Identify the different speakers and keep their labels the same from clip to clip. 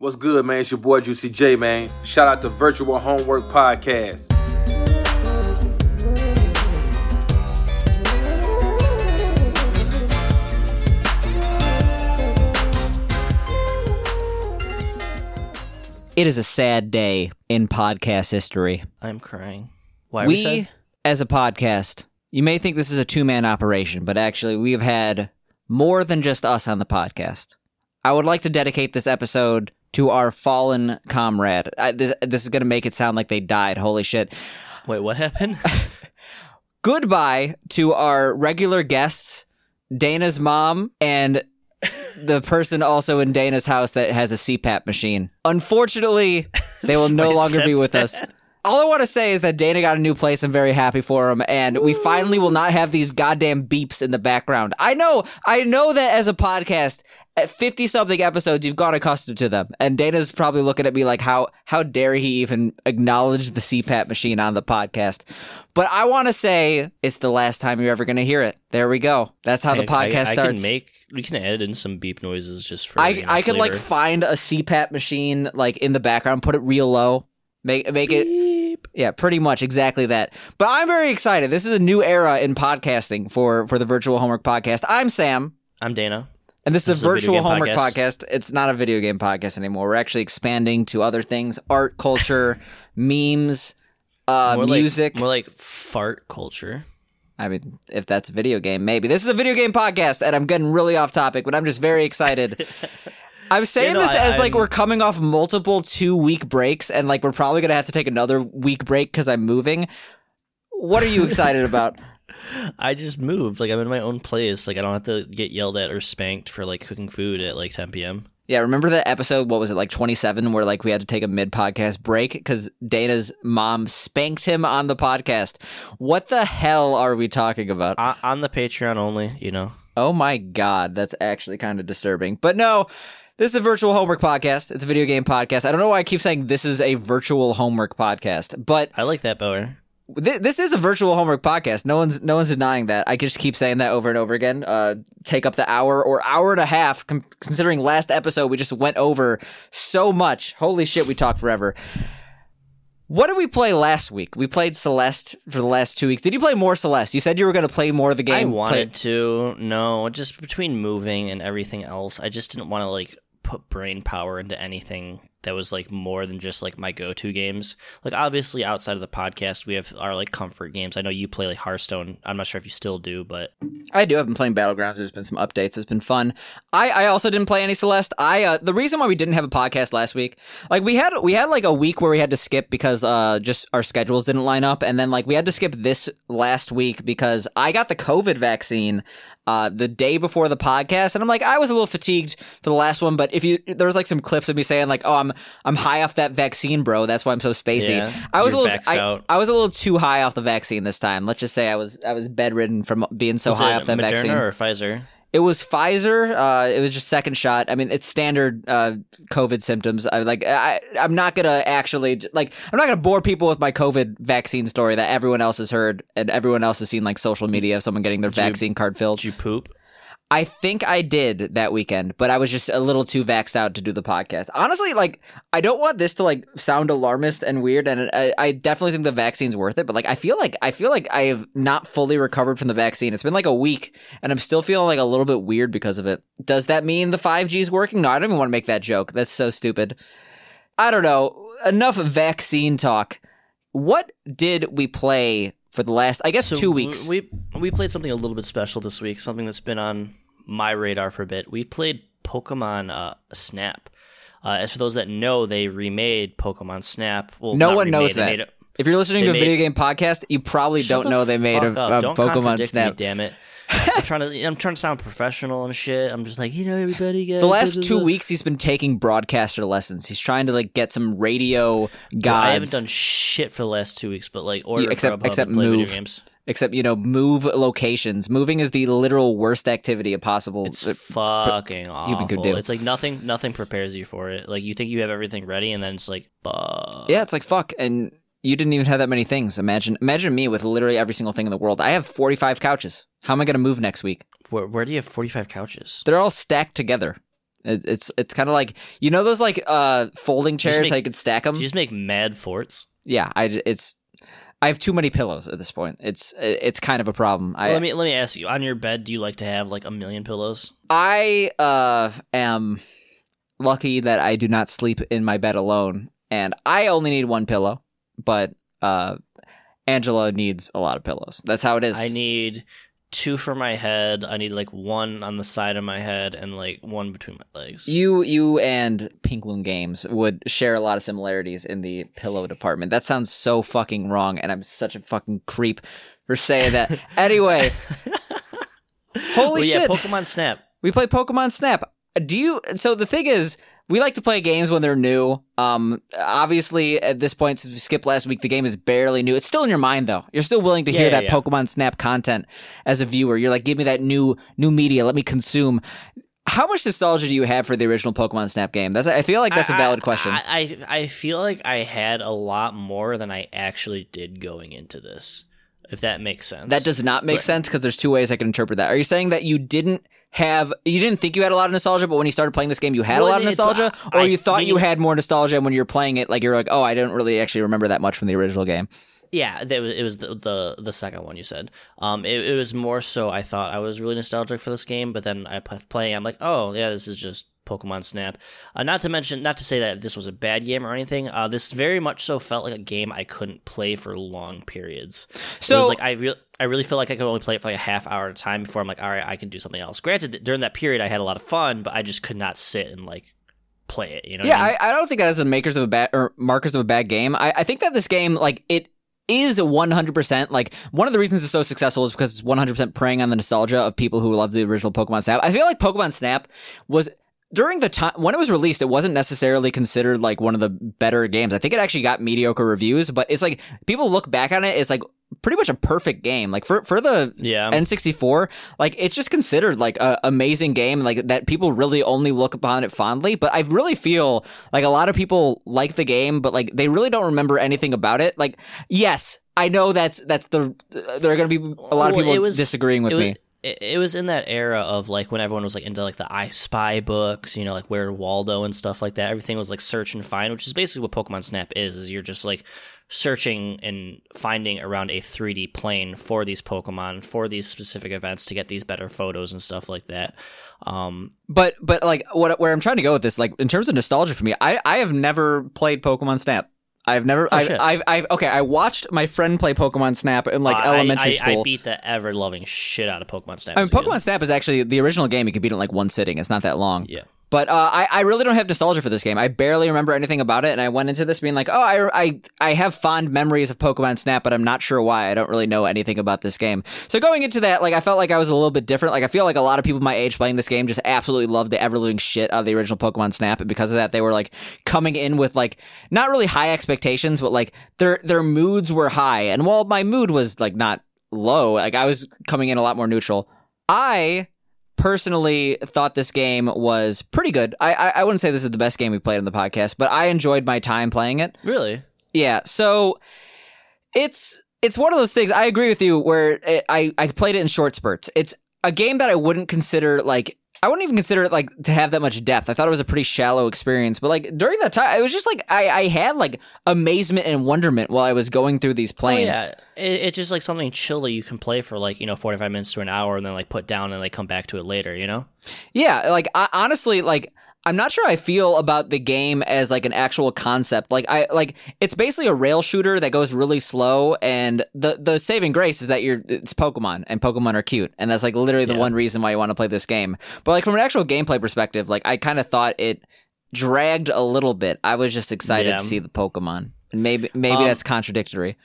Speaker 1: What's good, man? It's your boy Juicy J, man. Shout out to Virtual Homework Podcast.
Speaker 2: It is a sad day in podcast history.
Speaker 3: I'm crying. Why are we,
Speaker 2: we as a podcast, you may think this is a two man operation, but actually, we have had more than just us on the podcast. I would like to dedicate this episode to our fallen comrade. I, this, this is going to make it sound like they died. Holy shit.
Speaker 3: Wait, what happened?
Speaker 2: Goodbye to our regular guests, Dana's mom, and the person also in Dana's house that has a CPAP machine. Unfortunately, they will no longer be with us. All I want to say is that Dana got a new place. I'm very happy for him, and we finally will not have these goddamn beeps in the background. I know, I know that as a podcast, at 50 something episodes, you've got accustomed to them, and Dana's probably looking at me like, how how dare he even acknowledge the CPAP machine on the podcast? But I want to say it's the last time you're ever going to hear it. There we go. That's how the podcast
Speaker 3: I, I
Speaker 2: starts.
Speaker 3: can make. We can edit in some beep noises just for.
Speaker 2: I I could like find a CPAP machine like in the background, put it real low, make make it Yeah, pretty much exactly that. But I'm very excited. This is a new era in podcasting for for the Virtual Homework Podcast. I'm Sam,
Speaker 3: I'm Dana.
Speaker 2: and this,
Speaker 3: This
Speaker 2: is a
Speaker 3: a
Speaker 2: Virtual
Speaker 3: game
Speaker 2: Homework
Speaker 3: podcast.
Speaker 2: podcast. It's not a video game podcast anymore. We're actually expanding to other things: art, culture, memes, uh,
Speaker 3: more
Speaker 2: music.
Speaker 3: Like, more like fart culture.
Speaker 2: I mean, if that's a video game, maybe. This is a video game podcast, and I'm getting really off topic, but I'm just very excited. I'm saying
Speaker 3: no,
Speaker 2: this
Speaker 3: I-
Speaker 2: as like
Speaker 3: I'm-
Speaker 2: we're coming off multiple two week breaks, and like we're probably gonna have to take another week break because I'm moving. What are you excited about?
Speaker 3: I just moved. Like I'm in my own place. Like I don't have to get yelled at or spanked for like cooking food at like 10 p.m.
Speaker 2: Yeah, remember that episode? What was it like, 27, where like we had to take a mid podcast break because Dana's mom spanked him on the podcast. What the hell are we talking about?
Speaker 3: O- on the Patreon only. You know.
Speaker 2: Oh my god, that's actually kind of disturbing. But no, this is a virtual homework podcast. It's a video game podcast. I don't know why I keep saying this is a virtual homework podcast, but
Speaker 3: I like that better.
Speaker 2: th- this is a virtual homework podcast. No one's no one's denying that. I just keep saying that over and over again. Uh, take up the hour or hour and a half, com- considering last episode we just went over so much. Holy shit, we talked forever. What did we play last week? We played Celeste for the last two weeks. Did you play more Celeste? You said you were going to play more of the game.
Speaker 3: I
Speaker 2: Play-
Speaker 3: wanted to. No, just between moving and everything else, I just didn't want to like put brain power into anything that was like more than just like my go-to games. Like obviously outside of the podcast, we have our like comfort games. I know you play like Hearthstone. I'm not sure if you still do, but
Speaker 2: I do. I've been playing Battlegrounds. There's been some updates. It's been fun. I, I also didn't play any Celeste. I uh, the reason why we didn't have a podcast last week, like we had we had like a week where we had to skip because uh just our schedules didn't line up, and then like we had to skip this last week because I got the COVID vaccine uh the day before the podcast, and I'm like I was a little fatigued for the last one, but if you there was like some clips of me saying like oh I'm I'm high off that vaccine, bro. That's why I'm so spacey.
Speaker 3: Yeah,
Speaker 2: I was a little I. I was a little too high off the vaccine this time. Let's just say I was I was bedridden from being so
Speaker 3: was
Speaker 2: high off that
Speaker 3: Moderna
Speaker 2: vaccine.
Speaker 3: or Pfizer?
Speaker 2: It was Pfizer. Uh, it was just second shot. I mean, it's standard uh, COVID symptoms. I like. I, I'm not gonna actually like. I'm not gonna bore people with my COVID vaccine story that everyone else has heard and everyone else has seen like social media of someone getting their
Speaker 3: you-
Speaker 2: vaccine card filled.
Speaker 3: Did you poop?
Speaker 2: I think I did that weekend, but I was just a little too vaxxed out to do the podcast. Honestly, like I don't want this to like sound alarmist and weird, and I, I definitely think the vaccine's worth it. But like I feel like I feel like I have not fully recovered from the vaccine. It's been like a week, and I'm still feeling like a little bit weird because of it. Does that mean the 5G is working? No, I don't even want to make that joke. That's so stupid. I don't know. Enough vaccine talk. What did we play for the last? I guess
Speaker 3: So
Speaker 2: two weeks.
Speaker 3: We we played something a little bit special this week. Something that's been on my radar for a bit. We played Pokemon uh, Snap. Uh, as for those that know, they remade Pokemon Snap. Well,
Speaker 2: No one knows
Speaker 3: remade, they
Speaker 2: that.
Speaker 3: made it-
Speaker 2: If you're listening to a
Speaker 3: made-
Speaker 2: video game podcast, you probably don't
Speaker 3: the
Speaker 2: know they made a, a Pokemon Snap.
Speaker 3: Me, damn it! I'm trying to. I'm trying to sound professional and shit. I'm just like you know everybody. Get
Speaker 2: The last two weeks, he's been taking broadcaster lessons. He's trying to like get some radio gods.
Speaker 3: I haven't done shit for the last two weeks, but like order
Speaker 2: except- except
Speaker 3: and
Speaker 2: move.
Speaker 3: video games.
Speaker 2: Except you know move locations. Moving is the literal worst activity possible.
Speaker 3: It's
Speaker 2: Uh,
Speaker 3: fucking
Speaker 2: you could
Speaker 3: awful.
Speaker 2: do.
Speaker 3: It's like nothing. Nothing prepares you for it. Like you think you have everything ready, and then it's like fuck.
Speaker 2: yeah, it's like fuck, and you didn't even have that many things. Imagine, imagine me with literally every single thing in the world. I have 45 couches. How am I going to move next week?
Speaker 3: Where, where do you have 45 couches?
Speaker 2: They're all stacked together. It, it's it's kind of like you know those like uh folding chairs
Speaker 3: make-
Speaker 2: how you could stack them.
Speaker 3: You just make mad forts?
Speaker 2: yeah, I it's I have too many pillows at this point. It's it's kind of a problem. I
Speaker 3: let me let me ask you. On your bed, do you like to have like a million pillows?
Speaker 2: I uh am lucky that I do not sleep in my bed alone, and I only need one pillow. But uh, Angela needs a lot of pillows. That's how it is.
Speaker 3: I need two for my head. I need like one on the side of my head and like one between my legs.
Speaker 2: you you and Pink Loon Games would share a lot of similarities in the pillow department. That sounds so fucking wrong, and I'm such a fucking creep for saying that. anyway, holy
Speaker 3: Well, yeah,
Speaker 2: shit.
Speaker 3: Pokemon Snap.
Speaker 2: We play Pokemon Snap. Do you? So the thing is, we like to play games when they're new. Um, obviously, at this point, since we skipped last week, the game is barely new. It's still in your mind, though. You're still willing to hear
Speaker 3: yeah,
Speaker 2: that
Speaker 3: yeah.
Speaker 2: Pokemon Snap content as a viewer. You're like, give me that new new media. Let me consume. How much nostalgia do you have for the original Pokemon Snap game? That's. I feel like that's a valid question.
Speaker 3: I, I I feel like I had a lot more than I actually did going into this. If that makes sense.
Speaker 2: that does not make
Speaker 3: But-
Speaker 2: sense because there's two ways I can interpret that. Are you saying that you didn't have, you didn't think you had a lot of nostalgia, but when you started playing this game, you had a lot of nostalgia, or
Speaker 3: I
Speaker 2: you thought you had more nostalgia, and when you're playing it, like you're like, oh, I don't really actually remember that much from the original game.
Speaker 3: Yeah, it was the, the the second one you said. Um, it, it was more so I thought I was really nostalgic for this game, but then I playing. I'm like, oh yeah, this is just Pokemon Snap. Uh, not to mention, not to say that this was a bad game or anything. Uh, this very much so felt like a game I couldn't play for long periods. So it was like I real I really feel like I could only play it for like a half hour at a time before I'm like, all right, I can do something else. Granted, during that period I had a lot of fun, but I just could not sit and like play it. You know? what
Speaker 2: yeah,
Speaker 3: I mean?
Speaker 2: I, I don't think that is the makers of a bad or markers of a bad game. I, I think that this game, like it is 100% like one of the reasons it's so successful is because it's 100% preying on the nostalgia of people who love the original Pokemon Snap. I feel like Pokemon Snap was during the time when it was released, it wasn't necessarily considered like one of the better games. I think it actually got mediocre reviews, but it's like people look back on it, it's like pretty much a perfect game. Like for for the
Speaker 3: yeah.
Speaker 2: N64, like it's just considered like a amazing game, like that people really only look upon it fondly. But I really feel like a lot of people like the game, but like they really don't remember anything about it. Like, yes, I know that's that's the there are going to be a lot of people
Speaker 3: was-
Speaker 2: disagreeing with
Speaker 3: was,
Speaker 2: me.
Speaker 3: It, it was in that era of like when everyone was like into like the I Spy books, you know, like where Waldo and stuff like that. Everything was like search and find, which is basically what Pokemon Snap is. Is you're just like searching and finding around a 3D plane for these Pokemon for these specific events to get these better photos and stuff like that. Um,
Speaker 2: But but like what where I'm trying to go with this, like in terms of nostalgia for me, I I have never played Pokemon Snap. I've never. Oh, I've,
Speaker 3: Oh, shit.
Speaker 2: I've, I've. Okay, I watched my friend play Pokemon Snap in like
Speaker 3: I-
Speaker 2: elementary
Speaker 3: I,
Speaker 2: school.
Speaker 3: I beat the ever loving shit out of Pokemon Snap.
Speaker 2: I mean. Pokemon Snap is actually the original game. You could beat it in like one sitting. It's not that long.
Speaker 3: Yeah.
Speaker 2: But uh, I, I really don't have nostalgia for this game. I barely remember anything about it, and I went into this being like, oh, I, I, I have fond memories of Pokemon Snap, but I'm not sure why. I don't really know anything about this game. So going into that, like, I felt like I was a little bit different. Like, I feel like a lot of people my age playing this game just absolutely loved the ever living shit out of the original Pokemon Snap, and because of that, they were like coming in with like not really high expectations, but like their their moods were high. And while my mood was like not low, like I was coming in a lot more neutral. I personally thought this game was pretty good. I, I I wouldn't say this is the best game we played on the podcast, but I enjoyed my time playing it.
Speaker 3: Really?
Speaker 2: Yeah, so it's it's one of those things. I agree with you where it, I I played it in short spurts. It's a game that I wouldn't consider like I wouldn't even consider it like to have that much depth. I thought it was a pretty shallow experience, but like during that time, it was just like I I had like amazement and wonderment while I was going through these
Speaker 3: Oh,
Speaker 2: planes.
Speaker 3: yeah, it, it's just like something chill that you can play for like you know forty five minutes to an hour, and then like put down and like come back to it later. You know?
Speaker 2: Yeah, like I, honestly, like I'm not sure I feel about the game as like an actual concept. Like I like it's basically a rail shooter that goes really slow, and the the saving grace is that you're it's Pokemon, and Pokemon are cute, and that's like literally the
Speaker 3: Yeah.
Speaker 2: one reason why you want to play this game. But like from an actual gameplay perspective, like I kind of thought it dragged a little bit. I was just excited
Speaker 3: Yeah.
Speaker 2: to see the Pokemon, and maybe maybe
Speaker 3: Um,
Speaker 2: that's contradictory.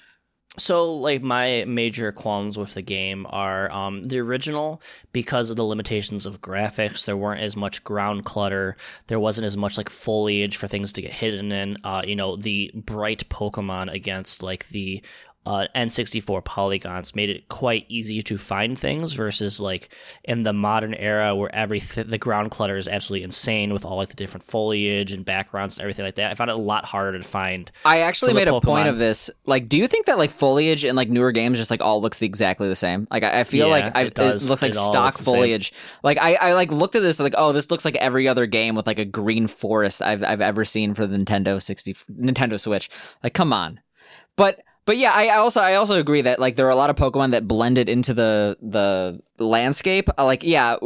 Speaker 3: So like my major qualms with the game are um, the original because of the limitations of graphics. There weren't as much ground clutter. There wasn't as much like foliage for things to get hidden in. Uh, you know, the bright Pokemon against like the uh, N64 polygons made it quite easy to find things versus like in the modern era where every the ground clutter is absolutely insane with all like the different foliage and backgrounds and everything like that. I found it a lot harder to find.
Speaker 2: I actually made a point of this. Like, do you think that like foliage in like newer games just like all looks exactly the same? Like, I, I feel
Speaker 3: Yeah,
Speaker 2: like I,
Speaker 3: it does.
Speaker 2: looks like
Speaker 3: It
Speaker 2: stock
Speaker 3: looks
Speaker 2: foliage. Like, I, I like looked at this like, oh, this looks like every other game with like a green forest I've I've ever seen for the Nintendo sixty Nintendo Switch. Like, come on, but. But yeah, I also I also agree that like there are a lot of Pokemon that blended into the the landscape. Like yeah,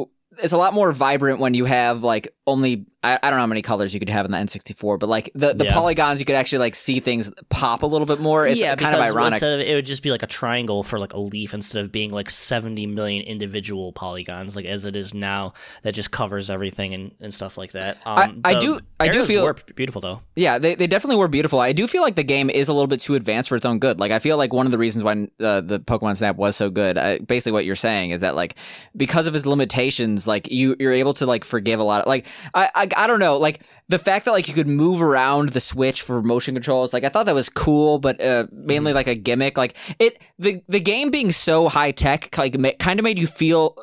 Speaker 2: it's a lot more vibrant when you have like only I, I don't know how many colors you could have in the N64, but like the, the
Speaker 3: Yeah.
Speaker 2: polygons you could actually like see things pop a little bit more. It's
Speaker 3: yeah,
Speaker 2: kind of ironic.
Speaker 3: Instead of, it would just be like a triangle for like a leaf instead of being like 70 million individual polygons, like as it is now, that just covers everything and, and stuff like that. Um,
Speaker 2: I
Speaker 3: the
Speaker 2: do- I do feel-
Speaker 3: were beautiful though.
Speaker 2: Yeah, they, they definitely were beautiful. I do feel like the game is a little bit too advanced for its own good. Like, I feel like one of the reasons why uh, the Pokemon Snap was so good, uh, basically what you're saying is that like because of his limitations, like you you're able to like forgive a lot. Of, like I, I I don't know, like the fact that like you could move around the Switch for motion controls, like I thought that was cool, but uh, mainly like a gimmick. Like it the the game being so high tech, like ma- kind of made you feel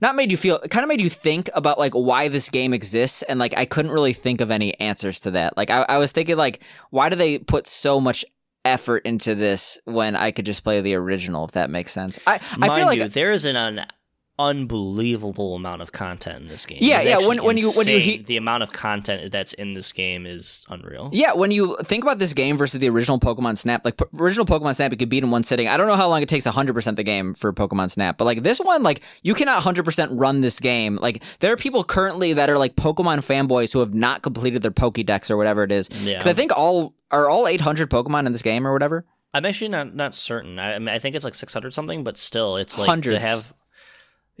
Speaker 2: not made you feel it kind of made you think about like why this game exists and like i couldn't really think of any answers to that like i, I was thinking like why do they put so much effort into this when i could just play the original if that makes sense i, I
Speaker 3: Mind
Speaker 2: feel like
Speaker 3: you, there isn't an unbelievable amount of content in this game.
Speaker 2: Yeah,
Speaker 3: It's
Speaker 2: yeah, when- when you- when you he-
Speaker 3: the amount of content that's in this game is unreal.
Speaker 2: yeah, when you think about this game versus the original Pokemon Snap, like p- original Pokemon Snap, you could beat in one sitting. I don't know how long it takes 100% the game for Pokemon Snap, but like this one, like you cannot 100% run this game. Like there are people currently that are like Pokemon fanboys who have not completed their Pokédex or whatever it is.
Speaker 3: Yeah.
Speaker 2: Because I think all are all 800 Pokemon in this game or whatever.
Speaker 3: I'm actually not not certain. I, I mean, I think it's like 600 something, but still, it's like
Speaker 2: Hundreds.
Speaker 3: to have.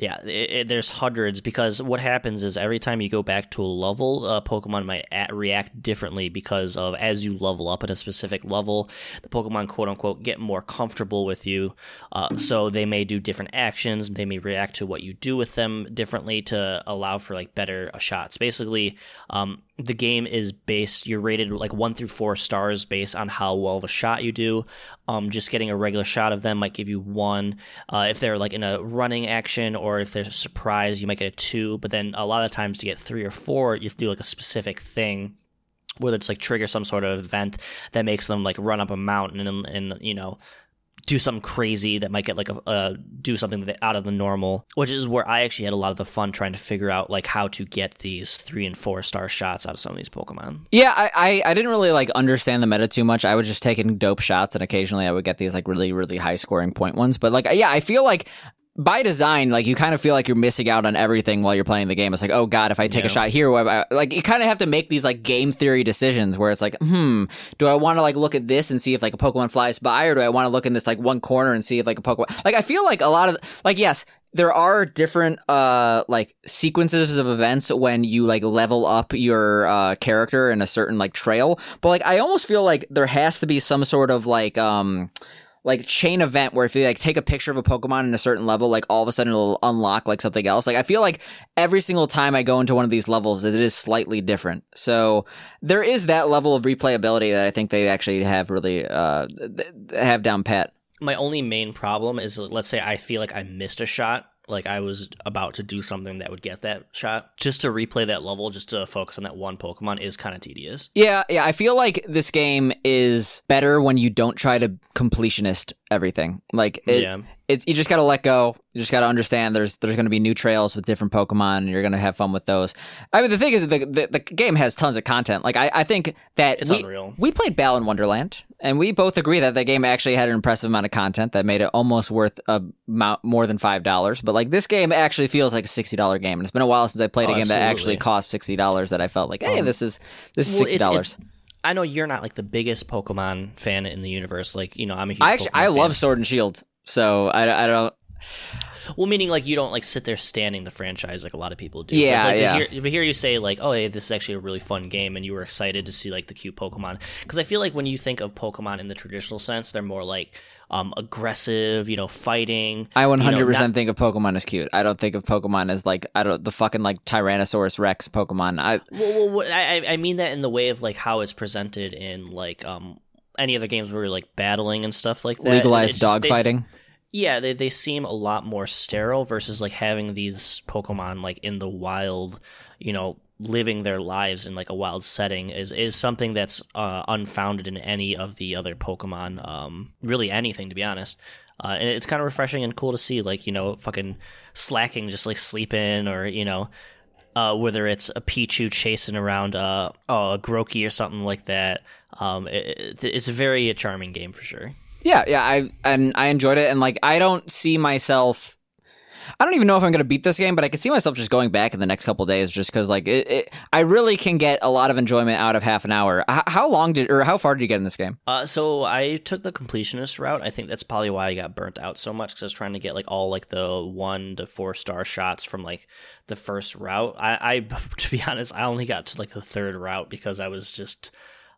Speaker 3: Yeah, it, it, there's hundreds because what happens is every time you go back to a level, uh, Pokemon might a react differently because of as you level up at a specific level, the Pokemon quote unquote get more comfortable with you. Uh, so they may do different actions. They may react to what you do with them differently to allow for like better shots. Basically, um, the game is based. You're rated like one through four stars based on how well of a shot you do. Um, just getting a regular shot of them might give you one. Uh, if they're like in a running action or if they're surprised, you might get a two. But then a lot of times to get three or four, you have to do like a specific thing. Whether it's like trigger some sort of event that makes them like run up a mountain and, and you know do something crazy that might get like a uh, do something that out of the normal, which is where I actually had a lot of the fun trying to figure out like how to get these three and four star shots out of some of these Pokemon.
Speaker 2: Yeah, I, I, I didn't really like understand the meta too much. I was just taking dope shots, and occasionally I would get these like really really high scoring point ones. But like, yeah, I feel like by design, like you kind of feel like you're missing out on everything while you're playing the game. It's like, oh god, if I take a shot here, like you kind of have to make these like game theory decisions where it's like, hmm, do I want to like look at this and see if like a Pokemon flies by, or do I want to look in this like one corner and see if like a Pokemon? Like I feel like a lot of like yes. There are different uh like sequences of events when you like level up your uh character in a certain like trail, but like I almost feel like there has to be some sort of like um like chain event where if you like take a picture of a Pokemon in a certain level, like all of a sudden it'll unlock like something else. Like I feel like every single time I go into one of these levels, it is slightly different. So there is that level of replayability that I think they actually have really uh have down pat.
Speaker 3: My only main problem is let's say I feel like I missed a shot. Like I was about to do something that would get that shot. Just to replay that level, just to focus on that one Pokemon is kind of tedious.
Speaker 2: Yeah, yeah. I feel like this game is better when you don't try to completionist everything. Like it,
Speaker 3: Yeah.
Speaker 2: it's you just got to let go. You just got to understand there's there's going to be new trails with different Pokemon, and you're going to have fun with those. I mean, the thing is, the the, the game has tons of content. Like I, I think that
Speaker 3: It's
Speaker 2: we,
Speaker 3: unreal.
Speaker 2: we played Balan Wonderland, and we both agree that the game actually had an impressive amount of content that made it almost worth a amount more than five dollars. But like this game actually feels like a sixty dollar game, and it's been a while since I played
Speaker 3: Oh,
Speaker 2: a game that actually cost sixty dollars. That I felt like, hey,
Speaker 3: Um,
Speaker 2: this is this is
Speaker 3: well,
Speaker 2: sixty dollars.
Speaker 3: I know you're not like the biggest Pokemon fan in the universe. Like you know, I'm a huge.
Speaker 2: I actually
Speaker 3: Pokemon
Speaker 2: I
Speaker 3: fan.
Speaker 2: love Sword and Shield, so I, I don't.
Speaker 3: Well, meaning like you don't like sit there standing the franchise like a lot of people do.
Speaker 2: Yeah,
Speaker 3: but, like,
Speaker 2: yeah.
Speaker 3: Hear, but hear you say like, oh, hey, this is actually a really fun game, and you were excited to see like the cute Pokemon. Because I feel like when you think of Pokemon in the traditional sense, they're more like um aggressive, you know, fighting.
Speaker 2: I one
Speaker 3: you know,
Speaker 2: hundred
Speaker 3: not-
Speaker 2: percent think of Pokemon as cute. I don't think of Pokemon as like I don't the fucking like Tyrannosaurus Rex Pokemon. I
Speaker 3: Well, well I I- mean that in the way of like how it's presented in like um any other games where you're like battling and stuff like that.
Speaker 2: Legalized
Speaker 3: It's just- they-
Speaker 2: dogfighting.
Speaker 3: Yeah, they they seem a lot more sterile versus like having these Pokemon like in the wild, you know, living their lives in like a wild setting is is something that's uh, unfounded in any of the other Pokemon. Um, really anything to be honest. Uh, and it's kind of refreshing and cool to see, like you know, fucking Slaking, just like sleeping, or you know, uh, whether it's a Pichu chasing around uh, oh, a Grookey or something like that. Um, it- it's a very charming game for sure.
Speaker 2: Yeah, yeah, I and I enjoyed it, and like I don't see myself. I don't even know if I'm going to beat this game, but I can see myself just going back in the next couple days, just because like it, it, I really can get a lot of enjoyment out of half an hour. H- how long did or how far did you get in this game?
Speaker 3: Uh, so I took the completionist route. I think that's probably why I got burnt out so much because I was trying to get like all like the one to four star shots from like the first route. I, I to be honest, I only got to like the third route because I was just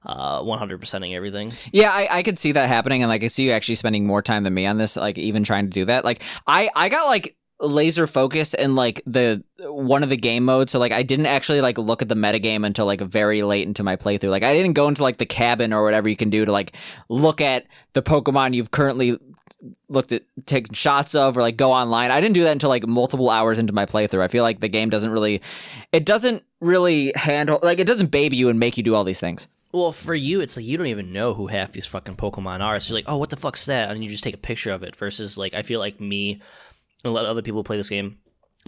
Speaker 3: uh 100%ing everything.
Speaker 2: Yeah, I, I could see that happening, and like I see you actually spending more time than me on this, like even trying to do that. Like I, I got like laser focus in like the one of the game modes, so like I didn't actually like look at the metagame until like very late into my playthrough. Like I didn't go into like the cabin or whatever you can do to like look at the Pokemon you've currently looked at taken shots of or like go online. I didn't do that until like multiple hours into my playthrough. I feel like the game doesn't really it doesn't really handle like it doesn't baby you and make you do all these things.
Speaker 3: Well, for you, it's like you don't even know who half these fucking Pokemon are. So you're like, oh, what the fuck's that? And you just take a picture of it. Versus, like, I feel like me and a lot of other people play this game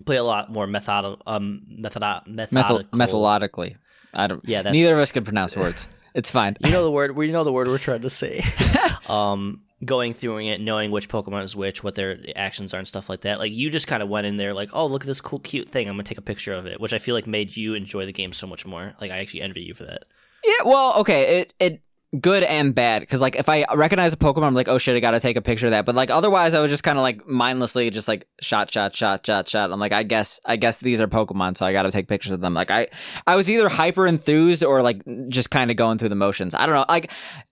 Speaker 3: play a lot more method um method
Speaker 2: Method-
Speaker 3: methodical.
Speaker 2: methodologically. I don't.
Speaker 3: Yeah,
Speaker 2: neither of us can pronounce words. It's fine.
Speaker 3: You know the word. We know the word we're trying to say. um, going through it, knowing which Pokemon is which, what their actions are, and stuff like that. Like you just kind of went in there, like, oh, look at this cool, cute thing. I'm gonna take a picture of it, which I feel like made you enjoy the game so much more. Like I actually envy you for that.
Speaker 2: Yeah. Well, okay. It it good and bad because like if I recognize a Pokemon, I'm like, oh shit, I gotta take a picture of that. But like otherwise, I was just kind of like mindlessly just like shot, shot, shot, shot, shot. I'm like, I guess I guess these are Pokemon, so I gotta take pictures of them. Like I I was either hyper enthused or like just kind of going through the motions. I don't know. Like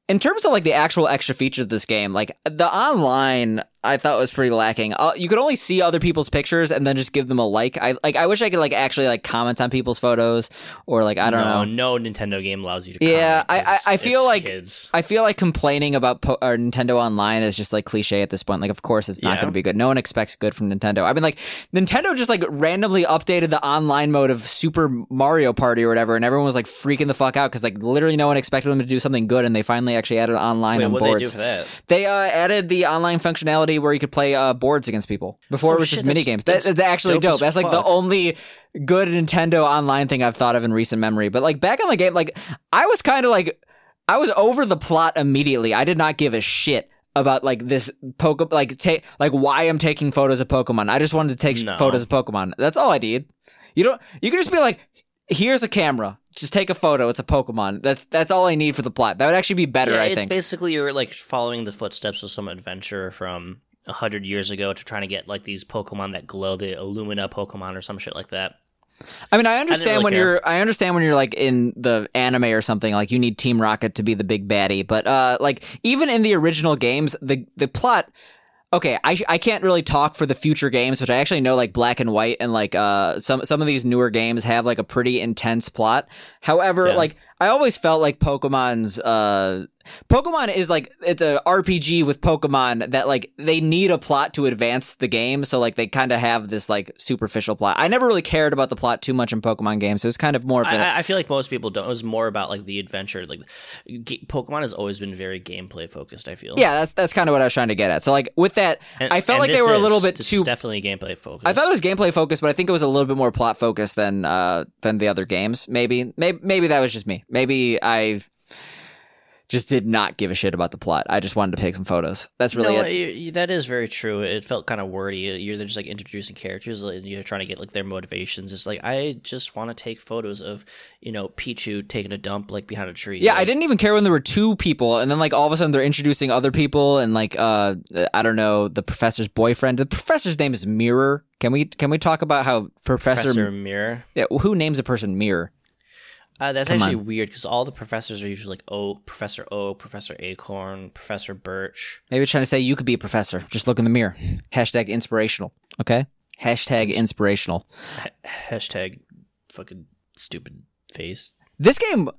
Speaker 2: in terms of like the actual extra features of this game, like the online, I thought was pretty lacking. Uh, you could only see other people's pictures and then just give them a like. I like. I wish I could like actually like comment on people's photos or like I don't
Speaker 3: no,
Speaker 2: know.
Speaker 3: No Nintendo game allows you to.
Speaker 2: Yeah,
Speaker 3: comment
Speaker 2: I, I, I feel like
Speaker 3: kids.
Speaker 2: I feel like complaining about po- or Nintendo Online is just like cliche at this point. Like, of course, it's not
Speaker 3: Yeah.
Speaker 2: going to be good. No one expects good from Nintendo. I mean, like Nintendo just like randomly updated the online mode of Super Mario Party or whatever, and everyone was like freaking the fuck out because like literally no one expected them to do something good, and they finally actually added online
Speaker 3: Wait,
Speaker 2: on
Speaker 3: what they do
Speaker 2: boards.
Speaker 3: for that?
Speaker 2: They uh, added the online functionality where you could play uh, boards against people. Before
Speaker 3: Oh,
Speaker 2: it was
Speaker 3: shit,
Speaker 2: just mini games. That,
Speaker 3: that's
Speaker 2: that's actually
Speaker 3: dope
Speaker 2: dope. That's like the only good Nintendo online thing I've thought of in recent memory. But like back on the game, like I was kind of like I was over the plot immediately. I did not give a shit about like this Poke like take like why I'm taking photos of Pokemon. I just wanted to take
Speaker 3: No.
Speaker 2: photos of Pokemon. That's all I need. You don't. You can just be like, here's a camera. Just take a photo. It's a Pokemon. That's that's all I need for the plot. That would actually be better.
Speaker 3: Yeah,
Speaker 2: I
Speaker 3: it's
Speaker 2: think.
Speaker 3: basically you're like following the footsteps of some adventure from a hundred years ago to trying to get like these Pokemon that glow, the Illumina Pokemon or some shit like that.
Speaker 2: I mean, I understand
Speaker 3: really
Speaker 2: when
Speaker 3: care.
Speaker 2: you're I understand when you're like in the anime or something like you need Team Rocket to be the big baddie, but uh like even in the original games, the the plot Okay, I I can't really talk for the future games, which I actually know like Black and White and like uh some some of these newer games have like a pretty intense plot. However,
Speaker 3: Yeah.
Speaker 2: like I always felt like Pokemon's uh Pokemon is like it's a RPG with Pokemon that like they need a plot to advance the game, so like they kind of have this like superficial plot. I never really cared about the plot too much in Pokemon games, so it's kind of more of
Speaker 3: I,
Speaker 2: a
Speaker 3: I- I feel like most people don't. It was more about like the adventure. Like g- Pokemon has always been very gameplay focused. I feel.
Speaker 2: yeah, that's that's kind of what I was trying to get at. So like with that,
Speaker 3: And-
Speaker 2: I felt like they were a little bit
Speaker 3: this
Speaker 2: too
Speaker 3: is definitely gameplay focused.
Speaker 2: I thought it was gameplay focused, but I think it was a little bit more plot focused than uh than the other games. Maybe maybe maybe that was just me. Maybe I just did not give a shit about the plot. I just wanted to take some photos. That's really
Speaker 3: no,
Speaker 2: it.
Speaker 3: y- y- that is very true. It felt kind of wordy. You're just like introducing characters, and you're trying to get like their motivations. It's like I just want to take photos of you know Pichu taking a dump like behind a tree.
Speaker 2: Yeah, I didn't even care when there were two people, and then like all of a sudden they're introducing other people, and like uh, I don't know, the professor's boyfriend. The professor's name is Mirror. Can we can we talk about how Professor?
Speaker 3: Professor Mirror.
Speaker 2: yeah, who names a person Mirror?
Speaker 3: Uh, that's
Speaker 2: Come
Speaker 3: actually
Speaker 2: on.
Speaker 3: weird because all the professors are usually like oh Professor Oak, Professor Acorn, Professor Birch.
Speaker 2: Maybe trying to say you could be a professor. Just look in the mirror. Hashtag inspirational. Okay. Hashtag inspirational.
Speaker 3: Ha- hashtag fucking stupid face.
Speaker 2: This game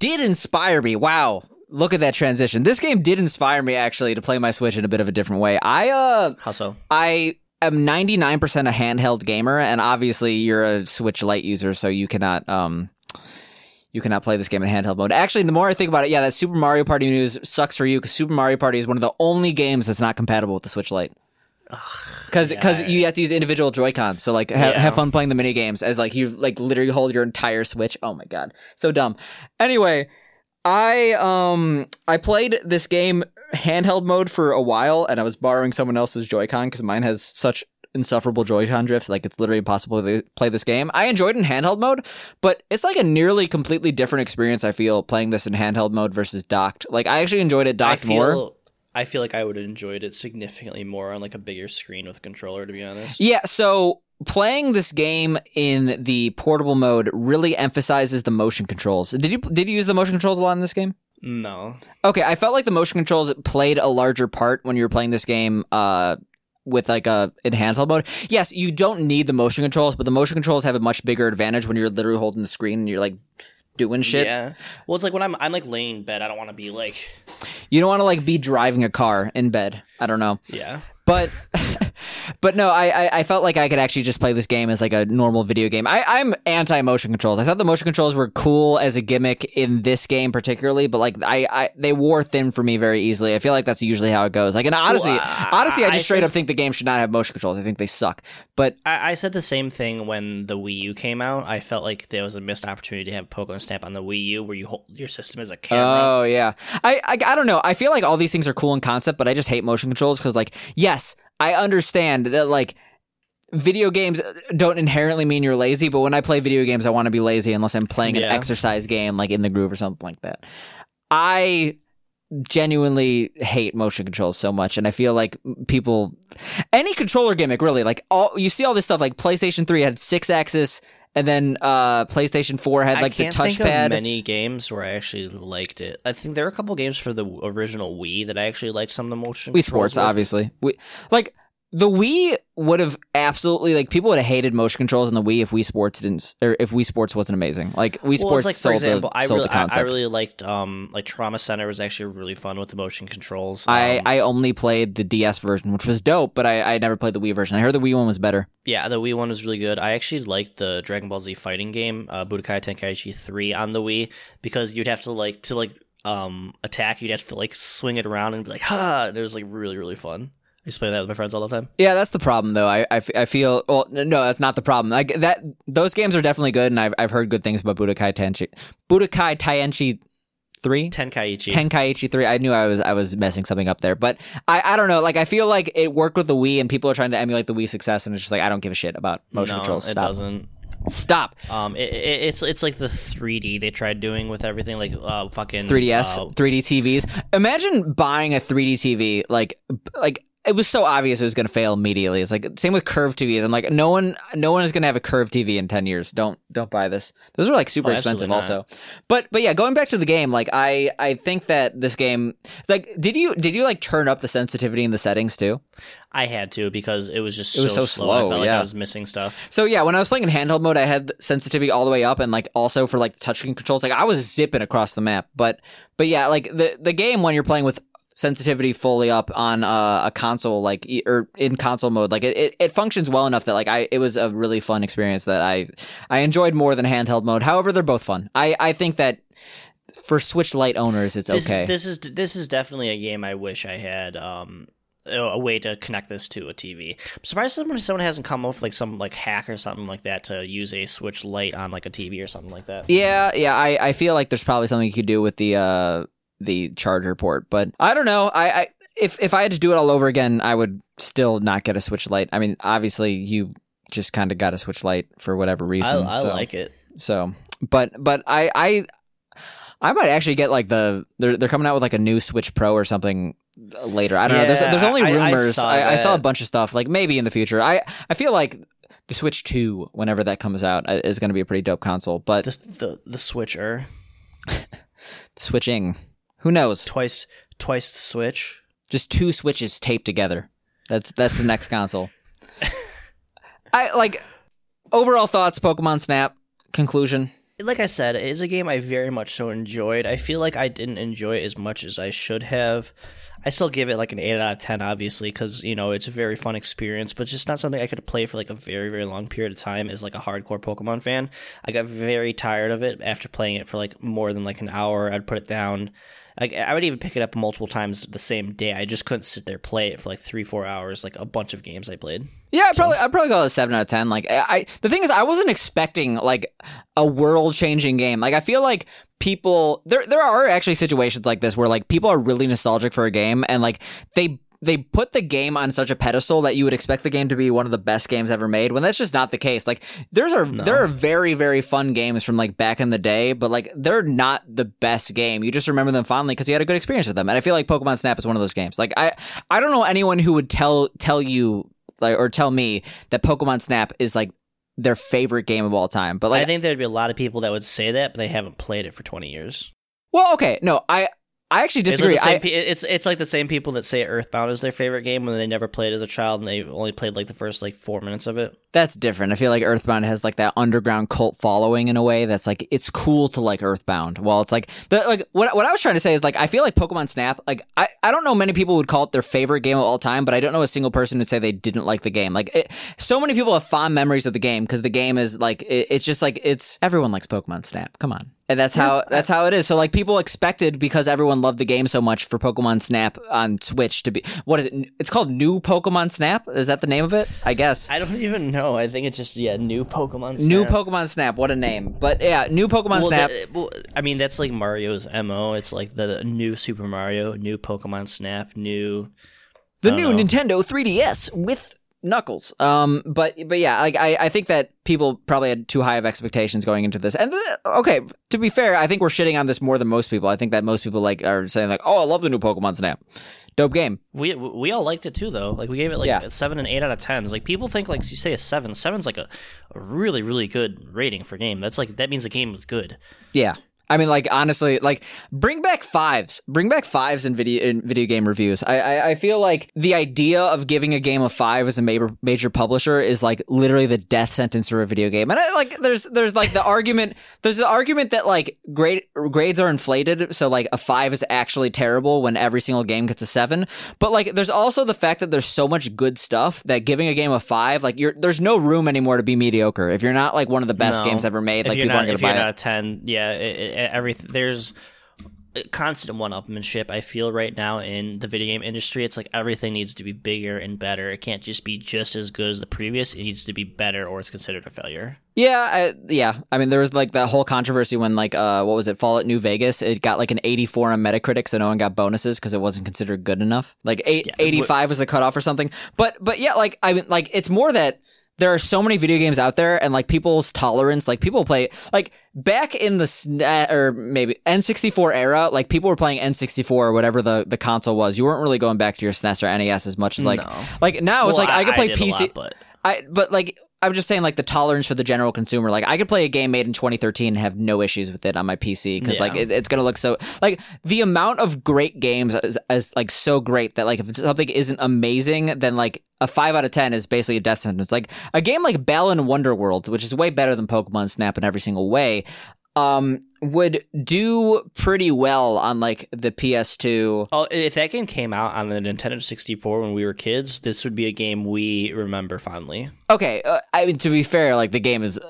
Speaker 2: did inspire me. Wow. Look at that transition. This game did inspire me actually to play my Switch in a bit of a different way. I uh
Speaker 3: How so?
Speaker 2: I am 99% a handheld gamer and obviously you're a Switch Lite user so you cannot um you cannot play this game in handheld mode. Actually, the more I think about it, yeah, that Super Mario Party news sucks for you cuz Super Mario Party is one of the only games that's not compatible with the Switch Lite. Cuz cuz
Speaker 3: Yeah.
Speaker 2: you have to use individual Joy-Cons. So like ha-
Speaker 3: Yeah.
Speaker 2: have fun playing the mini games as like you like literally hold your entire Switch. Oh my god. So dumb. Anyway, I um I played this game handheld mode for a while and I was borrowing someone else's Joy-Con cuz mine has such insufferable Joy-Con drifts like it's literally impossible to play this game. I enjoyed it in handheld mode, but it's like a nearly completely different experience I feel playing this in handheld mode versus docked. Like I actually enjoyed it docked
Speaker 3: I feel,
Speaker 2: more.
Speaker 3: I feel like I would have enjoyed it significantly more on like a bigger screen with a controller. To be honest.
Speaker 2: Yeah, so playing this game in the portable mode really emphasizes the motion controls. Did you did you use the motion controls a lot in this game?
Speaker 3: No.
Speaker 2: Okay, I felt like the motion controls played a larger part when you were playing this game uh with like a in handheld mode. Yes, you don't need the motion controls, but the motion controls have a much bigger advantage when you're literally holding the screen and you're like doing shit.
Speaker 3: Yeah. Well, it's like when I'm I'm like laying in bed. I don't want to be like.
Speaker 2: You don't want to like be driving a car in bed. I don't know.
Speaker 3: Yeah.
Speaker 2: But but no I, I i felt like i could actually just play this game as like a normal video game. I i'm anti motion controls. I thought the motion controls were cool as a gimmick in this game particularly but like i i they wore thin for me very easily. I feel like that's usually how it goes. Like in odyssey
Speaker 3: Well, I-
Speaker 2: odyssey i
Speaker 3: I
Speaker 2: just straight
Speaker 3: said-
Speaker 2: up think the game should not have motion controls. I think they suck. But
Speaker 3: I, I said the same thing when the Wii U came out. I felt like there was a missed opportunity to have Pokemon Snap on the Wii U, where you hold your system as a camera.
Speaker 2: Oh yeah, I, I I don't know. I feel like all these things are cool in concept, but I just hate motion controls because, like, yes, I understand that like video games don't inherently mean you're lazy, but when I play video games, I want to be lazy unless I'm playing an exercise game like in the groove or something like that. I genuinely hate motion controls so much and i feel like people any controller gimmick really like all you see all this stuff like playstation 3 had Sixaxis and then uh playstation 4 had like the touchpad
Speaker 3: many games where I actually liked it. I think there are a couple games for the original Wii that I actually liked some of the motion.
Speaker 2: Wii Sports,
Speaker 3: with.
Speaker 2: obviously. We, like the Wii would have absolutely like people would have hated motion controls in the Wii if Wii Sports didn't or if Wii Sports wasn't amazing. Like Wii Sports
Speaker 3: like for example,
Speaker 2: the,
Speaker 3: I
Speaker 2: sold
Speaker 3: really,
Speaker 2: the
Speaker 3: I. I really liked um like Trauma Center was actually really fun with the motion controls.
Speaker 2: I,
Speaker 3: Um,
Speaker 2: I only played the DS version, which was dope, but I, I never played the Wii version. I heard the Wii one was better.
Speaker 3: yeah, the Wii one was really good. I actually liked the Dragon Ball Z fighting game, uh, Budokai Tenkaichi three on the Wii because you'd have to like to like um attack, you'd have to like swing it around and be like ha. And it was like really really fun. Used to play that with my friends all the time.
Speaker 2: Yeah, that's the problem though. I, I, f- I feel well. No, that's not the problem. Like that, those games are definitely good, and I've I've heard good things about Budokai Tenchi, Budokai Tenkaichi three.
Speaker 3: Tenkaichi.
Speaker 2: Tenkaichi 3. I knew I was I was messing something up there, but I, I don't know. Like I feel like it worked with the Wii, and people are trying to emulate the Wii success, and it's just like I don't give a shit about motion
Speaker 3: no,
Speaker 2: controls.
Speaker 3: it
Speaker 2: Stop.
Speaker 3: doesn't.
Speaker 2: Stop.
Speaker 3: Um, it, it, it's it's like the 3D they tried doing with everything, like uh, fucking
Speaker 2: 3DS,
Speaker 3: uh,
Speaker 2: 3D TVs. Imagine buying a 3D TV like like. It was so obvious it was going to fail immediately. It's like same with curved TVs. I'm like, no one, no one is going to have a curved TV in ten years. Don't, don't buy this. Those are like super
Speaker 3: Oh,
Speaker 2: expensive, also. But, but yeah, going back to the game, like I, I think that this game, like, did you, did you like turn up the sensitivity in the settings too?
Speaker 3: I had to because it was just
Speaker 2: It was
Speaker 3: so,
Speaker 2: so
Speaker 3: slow. I
Speaker 2: slow,
Speaker 3: felt like. I was missing stuff.
Speaker 2: So yeah, when I was playing in handheld mode, I had sensitivity all the way up, and like also for like touchscreen controls, like I was zipping across the map. But but yeah, like the the game when you're playing with sensitivity fully up on uh, a console, like or in console mode, like it, it, it functions well enough that like I it was a really fun experience that I I enjoyed more than handheld mode. However, they're both fun. I I think that for Switch Lite owners, it's
Speaker 3: This,
Speaker 2: okay.
Speaker 3: this is this is definitely a game I wish I had. Um, a way to connect this to a TV. I'm surprised someone someone hasn't come up with like some like hack or something like that to use a Switch Lite on like a TV or something like that.
Speaker 2: Yeah, yeah. I, I feel like there's probably something you could do with the uh the charger port, but I don't know. I, I if if I had to do it all over again, I would still not get a Switch Lite. I mean, obviously you just kind of got a Switch Lite for whatever reason.
Speaker 3: I
Speaker 2: so,
Speaker 3: like it.
Speaker 2: so, but but I I I might actually get like the they're they're coming out with like a new Switch Pro or something later. I don't know. There's there's only
Speaker 3: I- I
Speaker 2: rumors.
Speaker 3: saw
Speaker 2: I, I saw a bunch of stuff. Like maybe in the future. I I feel like the Switch Two, whenever that comes out, uh, is going to be a pretty dope console. But
Speaker 3: The the the Switcher
Speaker 2: switching, who knows?
Speaker 3: twice twice the Switch.
Speaker 2: Just two switches taped together. That's that's the next console. I like overall thoughts. Pokemon Snap conclusion.
Speaker 3: like I said, it is a game I very much so enjoyed. I feel like I didn't enjoy it as much as I should have. I still give it like an 8 out of 10, obviously, because, you know, it's a very fun experience, but just not something I could play for like a very, very long period of time as like a hardcore Pokemon fan. I got very tired of it after playing it for like more than like an hour. I'd put it down. Like I would even pick it up multiple times the same day. I just couldn't sit there play it for like three, four hours, like a bunch of games I played.
Speaker 2: Yeah, I probably I'd probably go a seven out of ten. Like I, the thing is, I wasn't expecting like a world changing game. Like I feel like people there there are actually situations like this where like people are really nostalgic for a game and like they they put the game on such a pedestal that you would expect the game to be one of the best games ever made when that's just not the case. Like there's are no. there are very very fun games from like back in the day but like they're not the best game. You just remember them fondly because you had a good experience with them. And i feel like pokemon snap is one of those games. Like i i don't know anyone who would tell tell you like or tell me that pokemon snap is like their favorite game of all time but like
Speaker 3: i think there'd be a lot of people that would say that but they haven't played it for 20 years.
Speaker 2: Well, okay, no, I I actually disagree.
Speaker 3: It's,
Speaker 2: like
Speaker 3: I, it's it's like the same people that say Earthbound is their favorite game when they never played as a child and they only played like the first like four minutes of it.
Speaker 2: That's different. I feel like Earthbound has like that underground cult following in a way that's like it's cool to like Earthbound. While it's like the like what what I was trying to say is like I feel like Pokemon Snap. Like I I don't know many people would call it their favorite game of all time, but I don't know a single person who'd say they didn't like the game. Like it, so many people have fond memories of the game because the game is like it, it's just like it's everyone likes Pokemon Snap. Come on and that's how that's how it is. So like people expected because everyone loved the game so much for Pokemon Snap on Switch to be what is it? It's called New Pokemon Snap. Is that the name of it? I guess.
Speaker 3: I don't even know. I think it's just yeah, New Pokemon. Snap.
Speaker 2: New Pokemon Snap. What a name! But yeah, New Pokemon well, Snap.
Speaker 3: The, well, I mean that's like Mario's mo. It's like the new Super Mario, new Pokemon Snap, new.
Speaker 2: The new know. Nintendo 3DS with Knuckles. Um, but but yeah, like I, I think that people probably had too high of expectations going into this. And the, okay, to be fair, I think we're shitting on this more than most people. I think that most people like are saying like, oh, I love the new Pokemon Snap. Dope game.
Speaker 3: We we all liked it too, though. Like we gave it like yeah. seven and eight out of tens. Like people think like you say a seven. Seven's like a, a really really good rating for game. That's like that means the game was good.
Speaker 2: Yeah, I mean, like honestly, like bring back fives, bring back fives in video in video game reviews. I, I, I feel like the idea of giving a game a five as a major major publisher is like literally the death sentence for a video game. And I like there's there's like the argument there's the argument that like grade grades are inflated, so like a five is actually terrible when every single game gets a seven. But like there's also the fact that there's so much good stuff that giving a game a five, like you're there's no room anymore to be mediocre. If you're not like one of the best no. games ever made, if like people not, aren't gonna buy it. Not
Speaker 3: a ten, yeah. It, everything there's constant one-upmanship i feel right now in the video game industry. It's like everything needs to be bigger and better. It can't just be just as good as the previous. It needs to be better or it's considered a failure.
Speaker 2: Yeah I, yeah. I mean there was like that whole controversy when like uh what was it fallout new vegas? It got like an 84 on metacritic so no one got bonuses because it wasn't considered good enough. Like eight, yeah, 85 was the cutoff or something. But but yeah like i mean like it's more that there are so many video games out there and like people's tolerance like people play like back in the uh, or maybe N64 era like people were playing N64 or whatever the the console was you weren't really going back to your SNES or NES as much as like no. like now well, it's like I, I could play I PC lot, but I but like I'm just saying, like the tolerance for the general consumer. Like, I could play a game made in 2013 and have no issues with it on my PC because, yeah. like, it, it's gonna look so. Like, the amount of great games is, is, like so great that, like, if something isn't amazing, then like a five out of ten is basically a death sentence. Like a game like Balan Wonder Wonderworld, which is way better than Pokemon Snap in every single way um, would do pretty well on like the PS2.
Speaker 3: Oh, if that game came out on the Nintendo 64 when we were kids, this would be a game we remember fondly.
Speaker 2: Okay, uh, I mean to be fair, like the game is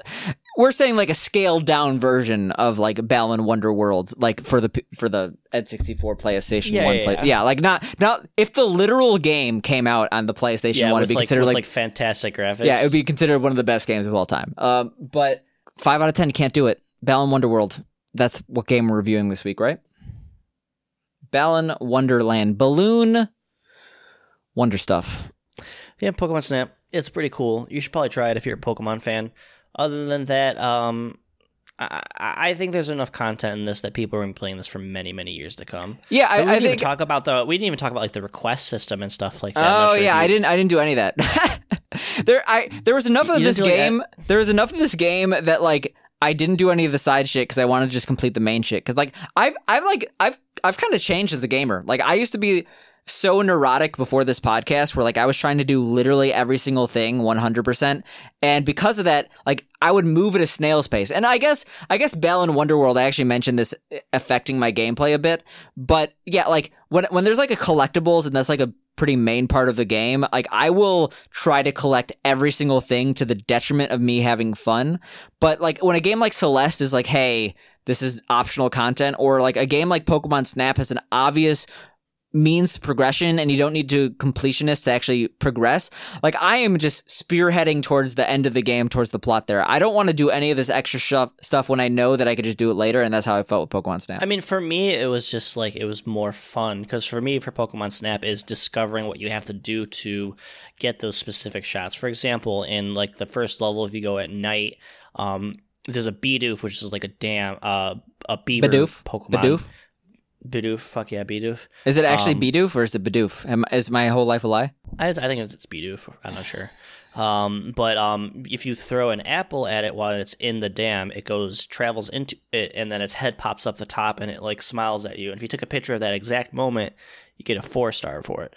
Speaker 2: we're saying like a scaled down version of like Balan Wonderworld like for the for the N64 PlayStation yeah, 1 yeah, play. Yeah. yeah, like not not if the literal game came out on the PlayStation yeah, 1 it'd be like, considered like,
Speaker 3: like fantastic graphics.
Speaker 2: Yeah, it would be considered one of the best games of all time. Um but 5 out of 10 you can't do it. Balan Wonderworld. That's what game we're reviewing this week, right? Balan Wonderland. Balloon Wonder Stuff.
Speaker 3: Yeah, Pokemon Snap. It's pretty cool. You should probably try it if you're a Pokemon fan. Other than that, um, I, I think there's enough content in this that people are going to be playing this for many, many years to come.
Speaker 2: Yeah,
Speaker 3: so I,
Speaker 2: we didn't
Speaker 3: even talk about the. We didn't even talk about like the request system and stuff like that.
Speaker 2: Oh sure yeah, I didn't. I didn't do any of that. there, I there was enough of this game. Like there was enough of this game that like I didn't do any of the side shit because I wanted to just complete the main shit. Because like I've I've like I've I've kind of changed as a gamer. Like I used to be so neurotic before this podcast where like I was trying to do literally every single thing 100% and because of that like I would move at a snail's pace. And I guess I guess Balan Wonderworld I actually mentioned this eh, affecting my gameplay a bit, but yeah, like when when there's like a collectibles and that's like a pretty main part of the game, like I will try to collect every single thing to the detriment of me having fun. But like when a game like Celeste is like, "Hey, this is optional content," or like a game like Pokemon Snap has an obvious means progression and you don't need to completionist to actually progress. Like I am just spearheading towards the end of the game, towards the plot there. I don't want to do any of this extra stuff stuff when I know that I could just do it later, and that's how I felt with Pokemon Snap.
Speaker 3: I mean, for me, it was just like it was more fun because for me, for Pokemon Snap, is discovering what you have to do to get those specific shots. For example, in like the first level, if you go at night, um, there's a Bidoof, which is like a damn uh, a beaver
Speaker 2: Bidoof?
Speaker 3: Pokemon.
Speaker 2: Bidoof?
Speaker 3: Bidoof, fuck yeah, Bidoof.
Speaker 2: Is it actually
Speaker 3: Um,
Speaker 2: Bidoof or is it Bidoof? Am, is my whole life a lie?
Speaker 3: I, I think it's, it's Bidoof. I'm not sure. Um, but um, if you throw an apple at it while it's in the dam, it goes travels into it, and then its head pops up the top, and it like smiles at you. And if you took a picture of that exact moment, you get a four star for it.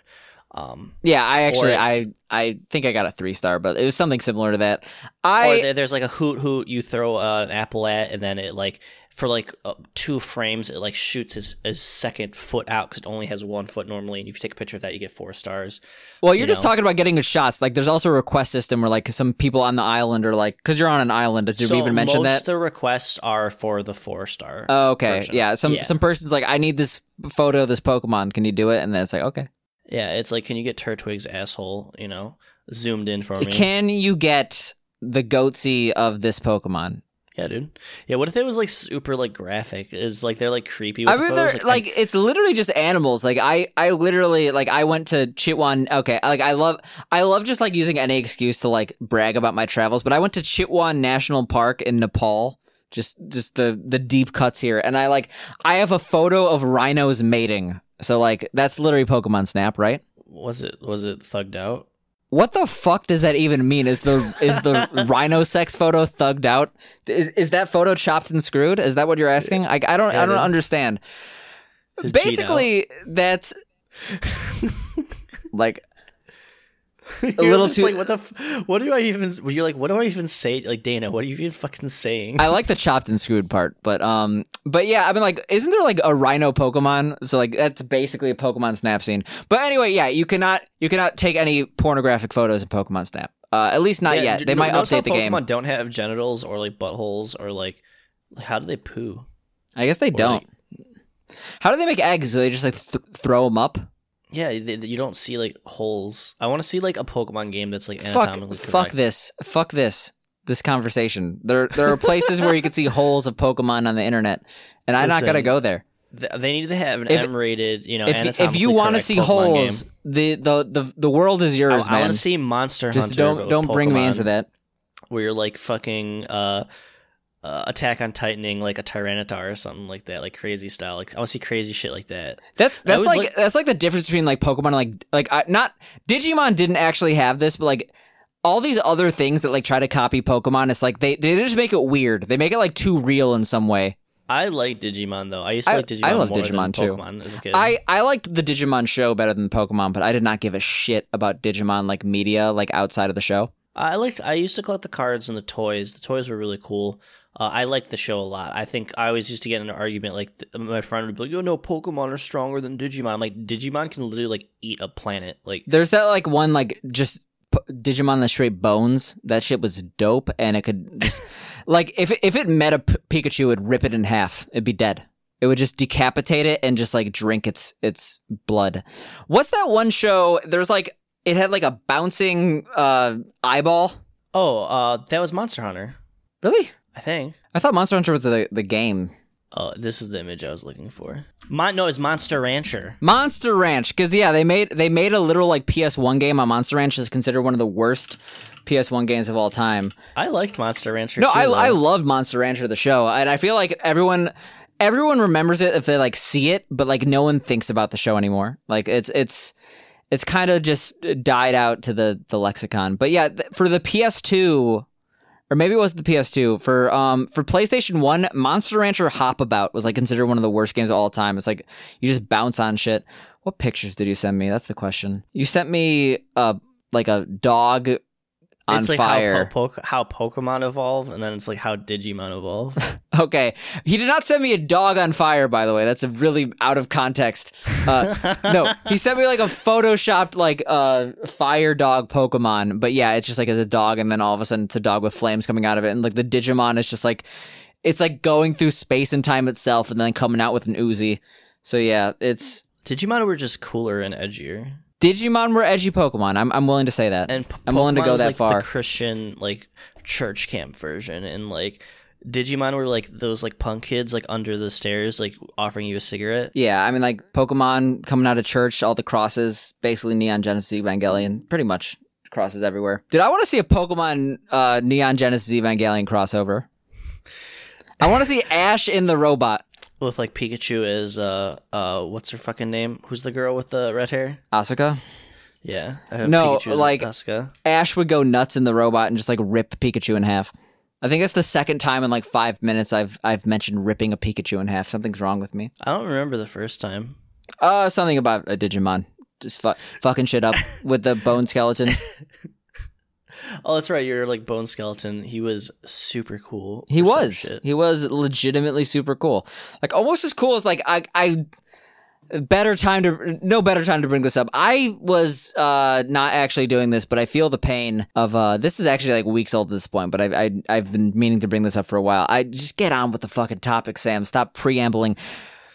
Speaker 3: Um,
Speaker 2: Yeah, I actually
Speaker 3: Or-
Speaker 2: I I think I got a three star, but it was something similar to that. I
Speaker 3: there- there's like a Hoothoot you throw uh, an apple at, and then it like for like uh, two frames, it like shoots his, his second foot out because it only has one foot normally. And if you take a picture of that, you get four stars.
Speaker 2: well, you're
Speaker 3: you
Speaker 2: just
Speaker 3: know.
Speaker 2: talking about getting good shots. Like, there's also a request system where like some people on the island are like, because you're on an island. Did
Speaker 3: so
Speaker 2: we even mention
Speaker 3: most
Speaker 2: that?
Speaker 3: the requests are for the four star.
Speaker 2: Oh, okay,
Speaker 3: version.
Speaker 2: yeah. Some
Speaker 3: Yeah.
Speaker 2: some person's like, I need this photo of this Pokemon. Can you do it? And then it's like, okay.
Speaker 3: Yeah, it's like, can you get Turtwig's asshole, you know, zoomed in for me?
Speaker 2: Can you get the goatse of this Pokemon?
Speaker 3: Yeah, dude. Yeah, what if it was like super like graphic? Is like they're like creepy. With
Speaker 2: I mean, they're like it's literally just animals. Like I, I literally like I went to Chitwan. Okay, like I love, I love just like using any excuse to like brag about my travels. But I went to Chitwan National Park in Nepal. Just, just the the deep cuts here, and I like I have a photo of rhinos mating. So like that's literally Pokemon Snap, right?
Speaker 3: was it was it thugged out?
Speaker 2: What the fuck does that even mean? Is the is the rhino sex photo thugged out? Is is that photo chopped and screwed? Is that what you're asking? I, I don't I don't understand. Basically, that's like
Speaker 3: You're
Speaker 2: little too-
Speaker 3: like what the f- what do I even you're like what do I even say like Dana what are you even fucking saying
Speaker 2: I like the chopped and screwed part, but um, but yeah, I mean, like, isn't there like a rhino Pokemon? So like, that's basically a Pokemon Snap scene. But anyway, yeah, you cannot you cannot take any pornographic photos in Pokemon Snap. Uh, at least not
Speaker 3: Yeah,
Speaker 2: yet. They
Speaker 3: no-
Speaker 2: might update the game.
Speaker 3: Pokemon don't have genitals or like buttholes or like how do they poo?
Speaker 2: I guess they
Speaker 3: Or,
Speaker 2: don't.
Speaker 3: like-
Speaker 2: How do they make eggs? Do they just like th- throw them up?
Speaker 3: Yeah, you don't see like holes. I want to see like a Pokemon game that's like
Speaker 2: Fuck,
Speaker 3: anatomically
Speaker 2: fuck
Speaker 3: correct.
Speaker 2: this, fuck this, this conversation. There, there are places where you can see holes of Pokemon on the internet, and I'm not gonna go there.
Speaker 3: Th- They need to have an
Speaker 2: If-
Speaker 3: M-rated, you know,
Speaker 2: if,
Speaker 3: anatomically
Speaker 2: if you want to see
Speaker 3: Pokemon
Speaker 2: holes, the, the the the world is yours,
Speaker 3: I,
Speaker 2: man.
Speaker 3: I want to see Monster
Speaker 2: Just
Speaker 3: Hunter.
Speaker 2: don't don't bring me into that.
Speaker 3: Where you're like fucking uh, uh, Attack on Titaning like a Tyranitar or something like that, like crazy style. Like I want to see crazy shit like that.
Speaker 2: That's that's like, that's like the difference between like Pokemon and like like I, not Digimon didn't actually have this, but like all these other things that like try to copy Pokemon, it's like they they just make it weird. They make it like too real in some way.
Speaker 3: I like Digimon though. I used to
Speaker 2: I-
Speaker 3: like Digimon
Speaker 2: I love
Speaker 3: more
Speaker 2: Digimon, too.
Speaker 3: Pokemon as a kid.
Speaker 2: I I liked the Digimon show better than Pokemon, but I did not give a shit about Digimon like media like outside of the show.
Speaker 3: I liked. I used to collect the cards and the toys. The toys were really cool. Uh, I like the show a lot. I think I always used to get in an argument like th- my friend would be like, "Oh no, Pokemon are stronger than Digimon." I'm like, Digimon can literally like eat a planet. Like,
Speaker 2: There's that like one like just p- Digimon that straight bones. That shit was dope, and it could just like if it, if it met a P- Pikachu, it'd rip it in half. It'd be dead. It would just decapitate it and just like drink its its blood. What's that one show? There's like it had like a bouncing uh eyeball.
Speaker 3: oh, uh, that was Monster Hunter.
Speaker 2: Really?
Speaker 3: I think.
Speaker 2: I thought Monster Hunter was the the game.
Speaker 3: Oh, this is the image I was looking for. Mon- no, it's Monster Rancher.
Speaker 2: Monster Ranch, because yeah, they made they made a literal like PS1 game on Monster Ranch. is considered one of the worst PS1 games of all time.
Speaker 3: I liked Monster Rancher.
Speaker 2: No,
Speaker 3: too,
Speaker 2: I
Speaker 3: though.
Speaker 2: I loved Monster Rancher the show, and I feel like everyone everyone remembers it if they like see it, but like no one thinks about the show anymore. Like it's it's it's kind of just died out to the the lexicon. But yeah, th- for the PS2 or maybe it was the PS2 for um for PlayStation 1, Monster Rancher Hop-A-Bout was like considered one of the worst games of all time. It's like you just bounce on shit. What pictures did you send me? That's the question. You sent me uh like a dog on
Speaker 3: it's like
Speaker 2: fire.
Speaker 3: How, po- po- how Pokemon evolve, and then it's like how Digimon evolve.
Speaker 2: Okay. He did not send me a dog on fire, by the way. That's a really out of context. Uh, no, he sent me like a photoshopped like uh fire dog Pokemon. But yeah, it's just like as a dog, and then all of a sudden it's a dog with flames coming out of it, and like the Digimon is just like it's like going through space and time itself, and then coming out with an Uzi. So yeah, it's
Speaker 3: Digimon were just cooler and edgier.
Speaker 2: Digimon were edgy Pokemon. I'm I'm willing to say that.
Speaker 3: And P-
Speaker 2: I'm willing to
Speaker 3: Pokemon
Speaker 2: go
Speaker 3: was,
Speaker 2: that
Speaker 3: like,
Speaker 2: far.
Speaker 3: The Christian like church camp version, and like Digimon were like those like punk kids like under the stairs, like offering you a cigarette.
Speaker 2: Yeah, I mean, like Pokemon coming out of church, all the crosses, basically Neon Genesis Evangelion, pretty much crosses everywhere. Dude, I want to see a Pokemon uh, Neon Genesis Evangelion crossover. I want to see Ash in the robot.
Speaker 3: With like Pikachu is uh uh what's her fucking name? Who's the girl with the red hair?
Speaker 2: Asuka.
Speaker 3: Yeah, I
Speaker 2: No,
Speaker 3: Pikachu as
Speaker 2: like-
Speaker 3: Asuka.
Speaker 2: Ash would go nuts in the robot and just like rip Pikachu in half. I think that's the second time in like five minutes I've I've mentioned ripping a Pikachu in half. Something's wrong with me.
Speaker 3: I don't remember the first time.
Speaker 2: Uh, something about a Digimon. Just fu- fucking shit up with the bone skeleton.
Speaker 3: Oh, that's right. You're like Bone Skeleton. He was super cool.
Speaker 2: He was. He was legitimately super cool. Like almost as cool as like I I better time to no better time to bring this up. I was uh not actually doing this, but I feel the pain of uh this is actually like weeks old at this point, but I I I've been meaning to bring this up for a while. I just get on with the fucking topic, Sam. Stop preambling.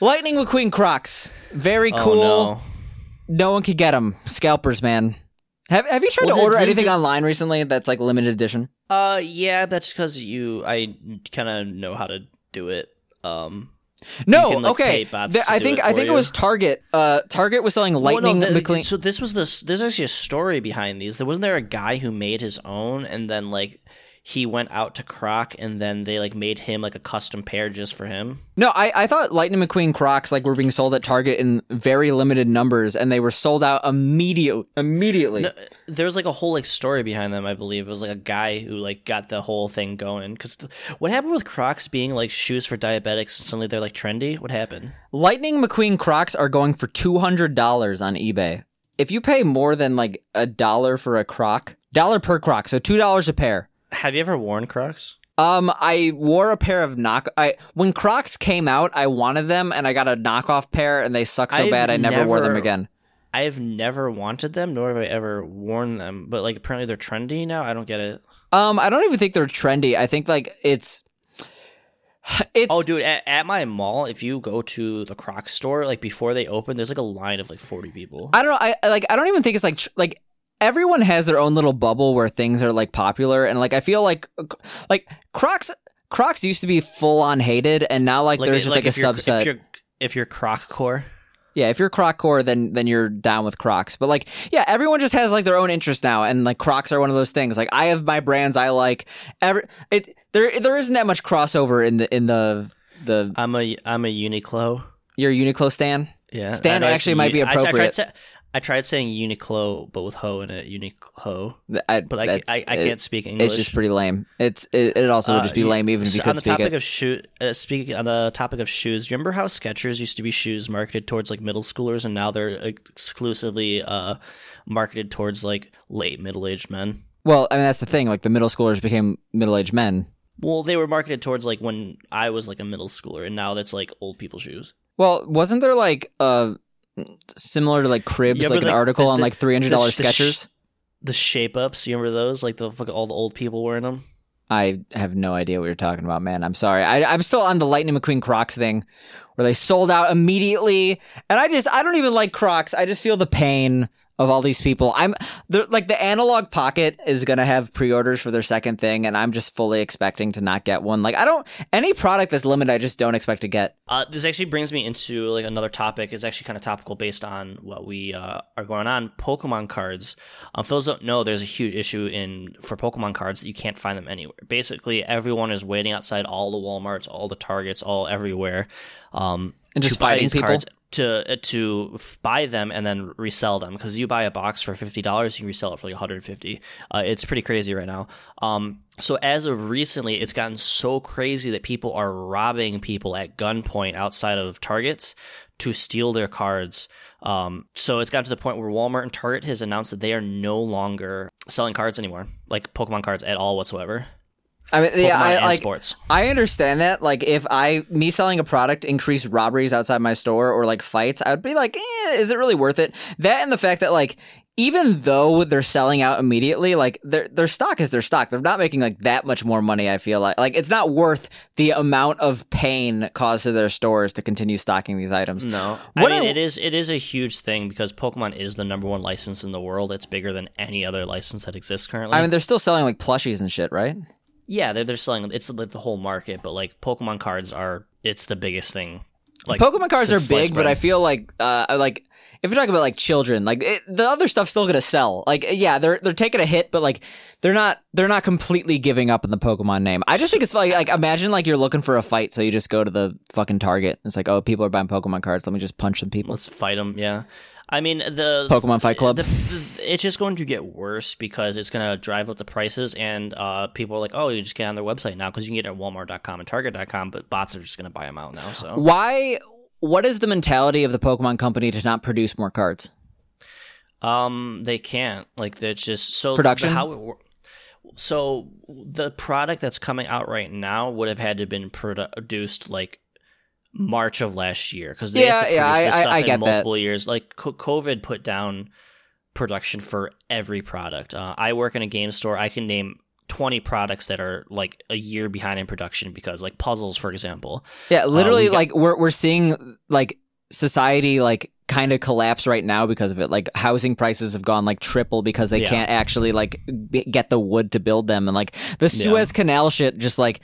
Speaker 2: Lightning McQueen Crocs. Very
Speaker 3: Oh,
Speaker 2: cool.
Speaker 3: no.
Speaker 2: no. one could get them. Scalpers, man. Have Have you tried
Speaker 3: Well,
Speaker 2: to order anything
Speaker 3: did-
Speaker 2: online recently that's like limited edition?
Speaker 3: Uh, yeah, that's because you. I kind of know how to do it. Um,
Speaker 2: No,
Speaker 3: can, like,
Speaker 2: okay.
Speaker 3: pay bots
Speaker 2: Th-
Speaker 3: to
Speaker 2: I think
Speaker 3: it
Speaker 2: I think it was Target. Uh, Target was selling Lightning
Speaker 3: Well, no, th-
Speaker 2: McQueen.
Speaker 3: So this was this. There's actually a story behind these. There wasn't there a guy who made his own, and then like he went out to Croc, and then they like made him like a custom pair just for him.
Speaker 2: No, I, I thought Lightning McQueen Crocs like were being sold at Target in very limited numbers, and they were sold out immediately. Immediately.
Speaker 3: No, there was like a whole like story behind them. I believe it was like a guy who like got the whole thing going. Because what happened with Crocs being like shoes for diabetics and suddenly they're like trendy? What happened?
Speaker 2: Lightning McQueen Crocs are going for two hundred dollars on eBay. If you pay more than like a dollar for a Croc, dollar per Croc, so two dollars a pair.
Speaker 3: Have you ever worn Crocs?
Speaker 2: Um, I wore a pair of knock. I when Crocs came out, I wanted them, and I got a knockoff pair, and they suck so
Speaker 3: I've
Speaker 2: bad I never, wore them again.
Speaker 3: I have never wanted them, nor have I ever worn them. But like apparently they're trendy now. I don't get it.
Speaker 2: Um, I don't even think they're trendy. I think like it's it's
Speaker 3: Oh, dude, at, at my mall, if you go to the Crocs store, like before they open, there's like a line of like 40 people.
Speaker 2: I don't know. I I, like. I don't even think it's like tr- like everyone has their own little bubble where things are like popular, and like I feel like like Crocs. Crocs used to be full on hated, and now like, there's just like,
Speaker 3: if
Speaker 2: a
Speaker 3: you're,
Speaker 2: subset.
Speaker 3: If you're, if you're Croc core,
Speaker 2: yeah, if you're Croc core, then then you're down with Crocs. But like, yeah, everyone just has like their own interest now, and like Crocs are one of those things. Like I have my brands I like. Every it there there isn't that much crossover in the in the the
Speaker 3: I'm a I'm a Uniqlo.
Speaker 2: your Uniqlo stan.
Speaker 3: Yeah,
Speaker 2: Stan
Speaker 3: I know I
Speaker 2: actually might be
Speaker 3: Uni- I- I, tried
Speaker 2: appropriate.
Speaker 3: I tried saying Uniqlo, but with ho in it, Uniqlo.
Speaker 2: I,
Speaker 3: But I, I, I can't speak English.
Speaker 2: It's just pretty lame. It's it, it also would just be
Speaker 3: Uh,
Speaker 2: lame even if you could
Speaker 3: on the topic
Speaker 2: it.
Speaker 3: of shoe, uh, speaking on the topic of shoes, remember how Skechers used to be shoes marketed towards like middle schoolers, and now they're exclusively uh, marketed towards like late middle aged men.
Speaker 2: Well, I mean that's the thing. Like the middle schoolers became middle aged men.
Speaker 3: Well, they were marketed towards like when I was like a middle schooler, and now that's like old people shoes.
Speaker 2: Well, wasn't there like uh similar to like cribs,
Speaker 3: but,
Speaker 2: like an article
Speaker 3: the-
Speaker 2: on like three hundred dollars
Speaker 3: the sh- The shape ups, you remember those? Like the fuck, all the old people wearing them.
Speaker 2: I have no idea what you're talking about, man. I'm sorry. I, I'm still on the Lightning McQueen Crocs thing, where they sold out immediately, and I just I don't even like Crocs. I just feel the pain of all these people. I'm like the Analogue Pocket is gonna have pre-orders for their second thing, and I'm just fully expecting to not get one. Like I don't any product that's limited, I just don't expect to get.
Speaker 3: Uh, this actually brings me into like another topic. It's actually kind of topical based on what we uh, are going on. Pokemon cards. Um, for those don't know, there's a huge issue in for Pokemon cards that you can't find them anywhere. Basically, everyone is waiting outside all the WalMarts, all the Targets, all everywhere, um,
Speaker 2: And just fighting people?
Speaker 3: cards to uh, to buy them and then resell them because you buy a box for fifty dollars, you can resell it for like one hundred fifty. Uh, it's pretty crazy right now. Um, so as of recently, it's gotten so crazy that people are robbing people at gunpoint outside of Targets to steal their cards. Um, so it's gotten to the point where Walmart and Target has announced that they are no longer selling cards anymore, like Pokemon cards at all whatsoever.
Speaker 2: I mean, yeah, I, like,
Speaker 3: sports.
Speaker 2: I understand that. Like, if I me selling a product increased robberies outside my store or like fights, I would be like, eh, is it really worth it? That and the fact that like even though they're selling out immediately, like their their stock is their stock. They're not making like that much more money. I feel like like it's not worth the amount of pain caused to their stores to continue stocking these items.
Speaker 3: No,
Speaker 2: What
Speaker 3: I mean it is it is a huge thing because Pokemon is the number one license in the world. It's bigger than any other license that exists currently.
Speaker 2: I mean, they're still selling like plushies and shit, right?
Speaker 3: Yeah, they're they're selling it's like the whole market, but like Pokemon cards are it's the biggest thing. Like
Speaker 2: Pokemon cards are big, but. I feel like uh like if you're talking about like children, like it, the other stuff's still gonna sell. Like yeah, they're they're taking a hit, but like they're not they're not completely giving up on the Pokemon name. I just think it's like like imagine like you're looking for a fight, so you just go to the fucking Target. It's like oh people are buying Pokemon cards, let me just punch some people.
Speaker 3: let's fight them. Yeah, I mean the
Speaker 2: Pokemon Fight Club.
Speaker 3: The, the, it's just going to get worse because it's going to drive up the prices, and uh, people are like, "Oh, you just get on their website now because you can get it at Walmart.com and Target.com," but bots are just going to buy them out now. So
Speaker 2: Why? What is the mentality of the Pokemon company to not produce more cards?
Speaker 3: Um, they can't. Like that's just so
Speaker 2: Production?
Speaker 3: How it, wor- so the product that's coming out right now would have had to have been produced like March of last year because they have to
Speaker 2: Yeah, yeah, I- I-
Speaker 3: stuff
Speaker 2: I
Speaker 3: in
Speaker 2: get that.
Speaker 3: multiple years. Like COVID put down production for every product. Uh, I work in a game store. I can name. 20 products that are like a year behind in production because like puzzles for example
Speaker 2: Yeah, literally,
Speaker 3: we got-
Speaker 2: like we're we're seeing like society like kind of collapse right now because of it. Like housing prices have gone like triple because they
Speaker 3: Yeah.
Speaker 2: can't actually like b- get the wood to build them, and like the Suez Canal shit, just like.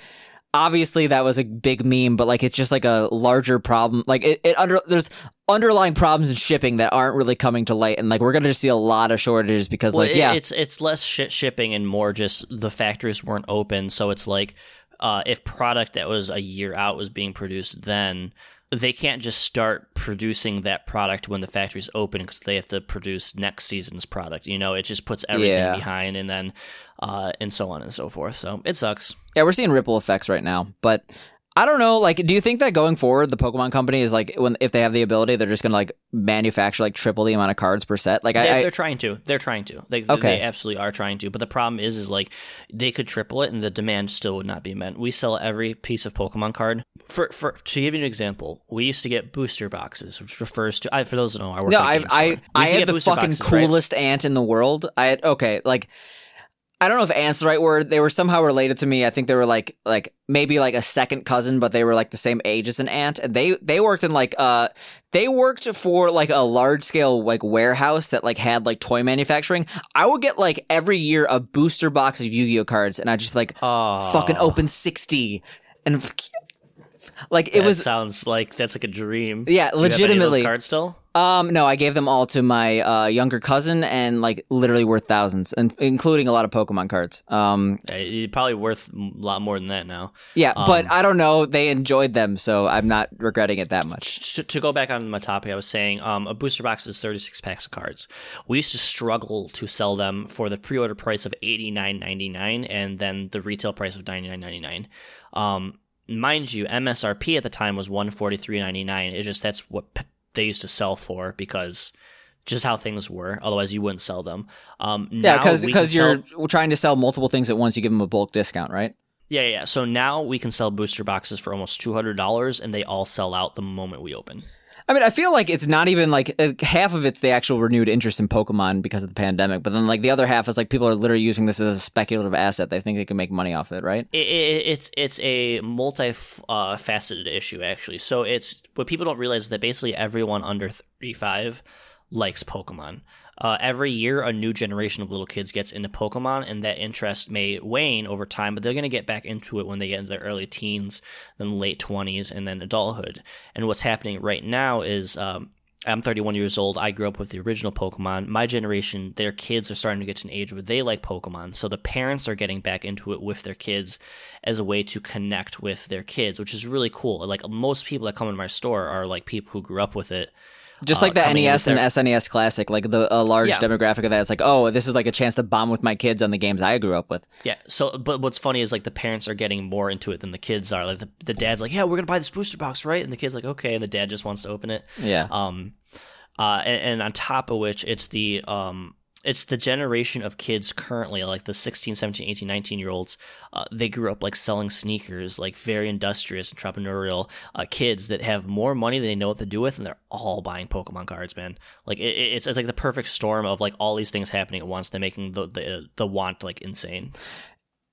Speaker 2: Obviously, that was a big meme, but like it's just like a larger problem. Like it, it under there's underlying problems in shipping that aren't really coming to light, and like we're gonna just see a lot of shortages because,
Speaker 3: Well,
Speaker 2: like,
Speaker 3: it-
Speaker 2: yeah,
Speaker 3: it's it's less shit shipping and more just the factories weren't open. So it's like uh, if product that was a year out was being produced, then they can't just start producing that product when the factory's open because they have to produce next season's product. You know, it just puts everything
Speaker 2: Yeah.
Speaker 3: behind, and then uh, and so on and so forth. So it sucks.
Speaker 2: Yeah, we're seeing ripple effects right now, but I don't know. Like, do you think that going forward, the Pokemon Company is like, when if they have the ability, they're just gonna like manufacture like triple the amount of cards per set? Like,
Speaker 3: They,
Speaker 2: I, I
Speaker 3: they're trying to. They're trying to. They,
Speaker 2: Okay.
Speaker 3: they absolutely are trying to. But the problem is, is like they could triple it, and the demand still would not be met. We sell every piece of Pokemon card. For for to give you an example, we used to get booster boxes, which refers to. I, for those who don't know, I work
Speaker 2: no, I, I, I
Speaker 3: to
Speaker 2: had the fucking
Speaker 3: boxes, right?
Speaker 2: coolest ant in the world. I had okay, like. I don't know if ant's the right word. They were somehow related to me. I think they were like like maybe like a second cousin, but they were like the same age as an aunt. And they they worked in like uh they worked for like a large scale like warehouse that like had like toy manufacturing. I would get like every year a booster box of Yu-Gi-Oh cards, and I'd just be like
Speaker 3: Oh,
Speaker 2: fucking open sixty, and like it
Speaker 3: that
Speaker 2: was
Speaker 3: sounds like that's like a dream.
Speaker 2: Yeah,
Speaker 3: Do you have any of those
Speaker 2: legitimately.
Speaker 3: cards still.
Speaker 2: Um no, I gave them all to my uh, younger cousin, and like literally worth thousands, and including a lot of Pokemon cards. Um
Speaker 3: You're probably worth a lot more than that now.
Speaker 2: yeah, but
Speaker 3: Um,
Speaker 2: I don't know. They enjoyed them, so I'm not regretting it that much.
Speaker 3: to, to go back on my topic, I was saying um, a booster box is 36 packs of cards. We used to struggle to sell them for the pre-order price of 89.99 and then the retail price of 99.99. Um, mind you, MSRP at the time was 143.99. It's just that's what they used to sell for because just how things were. Otherwise, you wouldn't sell them. Um,
Speaker 2: Yeah, because
Speaker 3: because
Speaker 2: you're
Speaker 3: sell-
Speaker 2: trying to sell multiple things at once. You give them a bulk discount, right?
Speaker 3: yeah yeah. So now we can sell booster boxes for almost two hundred dollars, and they all sell out the moment we open.
Speaker 2: I mean, I feel like it's not even like uh, half of it's the actual renewed interest in Pokemon because of the pandemic, but then like the other half is like people are literally using this as a speculative asset. They think they can make money off it, right?
Speaker 3: it, it, it's it's a multi uh, faceted issue actually. So it's what people don't realize is that basically everyone under thirty five likes Pokemon. Uh, every year, a new generation of little kids gets into Pokemon, and that interest may wane over time, but they're going to get back into it when they get into their early teens, then late 20s, and then adulthood. And what's happening right now is um, I'm 31 years old. I grew up with the original Pokemon. My generation, their kids are starting to get to an age where they like Pokemon. So the parents are getting back into it with their kids as a way to connect with their kids, which is really cool. Like most people that come in my store are like people who grew up with it.
Speaker 2: Just
Speaker 3: uh,
Speaker 2: like the NES and
Speaker 3: their-
Speaker 2: SNES Classic, like the a large
Speaker 3: Yeah.
Speaker 2: demographic of that. It's like, oh, this is like a chance to bond with my kids on the games I grew up with.
Speaker 3: Yeah. So, but what's funny is like the parents are getting more into it than the kids are. Like the, the dad's like, "Yeah, we're gonna buy this booster box, right?" And the kid's like, "Okay," and the dad just wants to open it.
Speaker 2: Yeah.
Speaker 3: Um, uh, and, and on top of which, it's the um, it's the generation of kids currently, like the 16, 17, 18, 19 year olds. Uh, they grew up like selling sneakers, like very industrious, entrepreneurial uh, kids that have more money than they know what to do with, and they're all buying Pokemon cards, man. Like it, it's it's like the perfect storm of like all these things happening at once. They're making the the, the want like insane.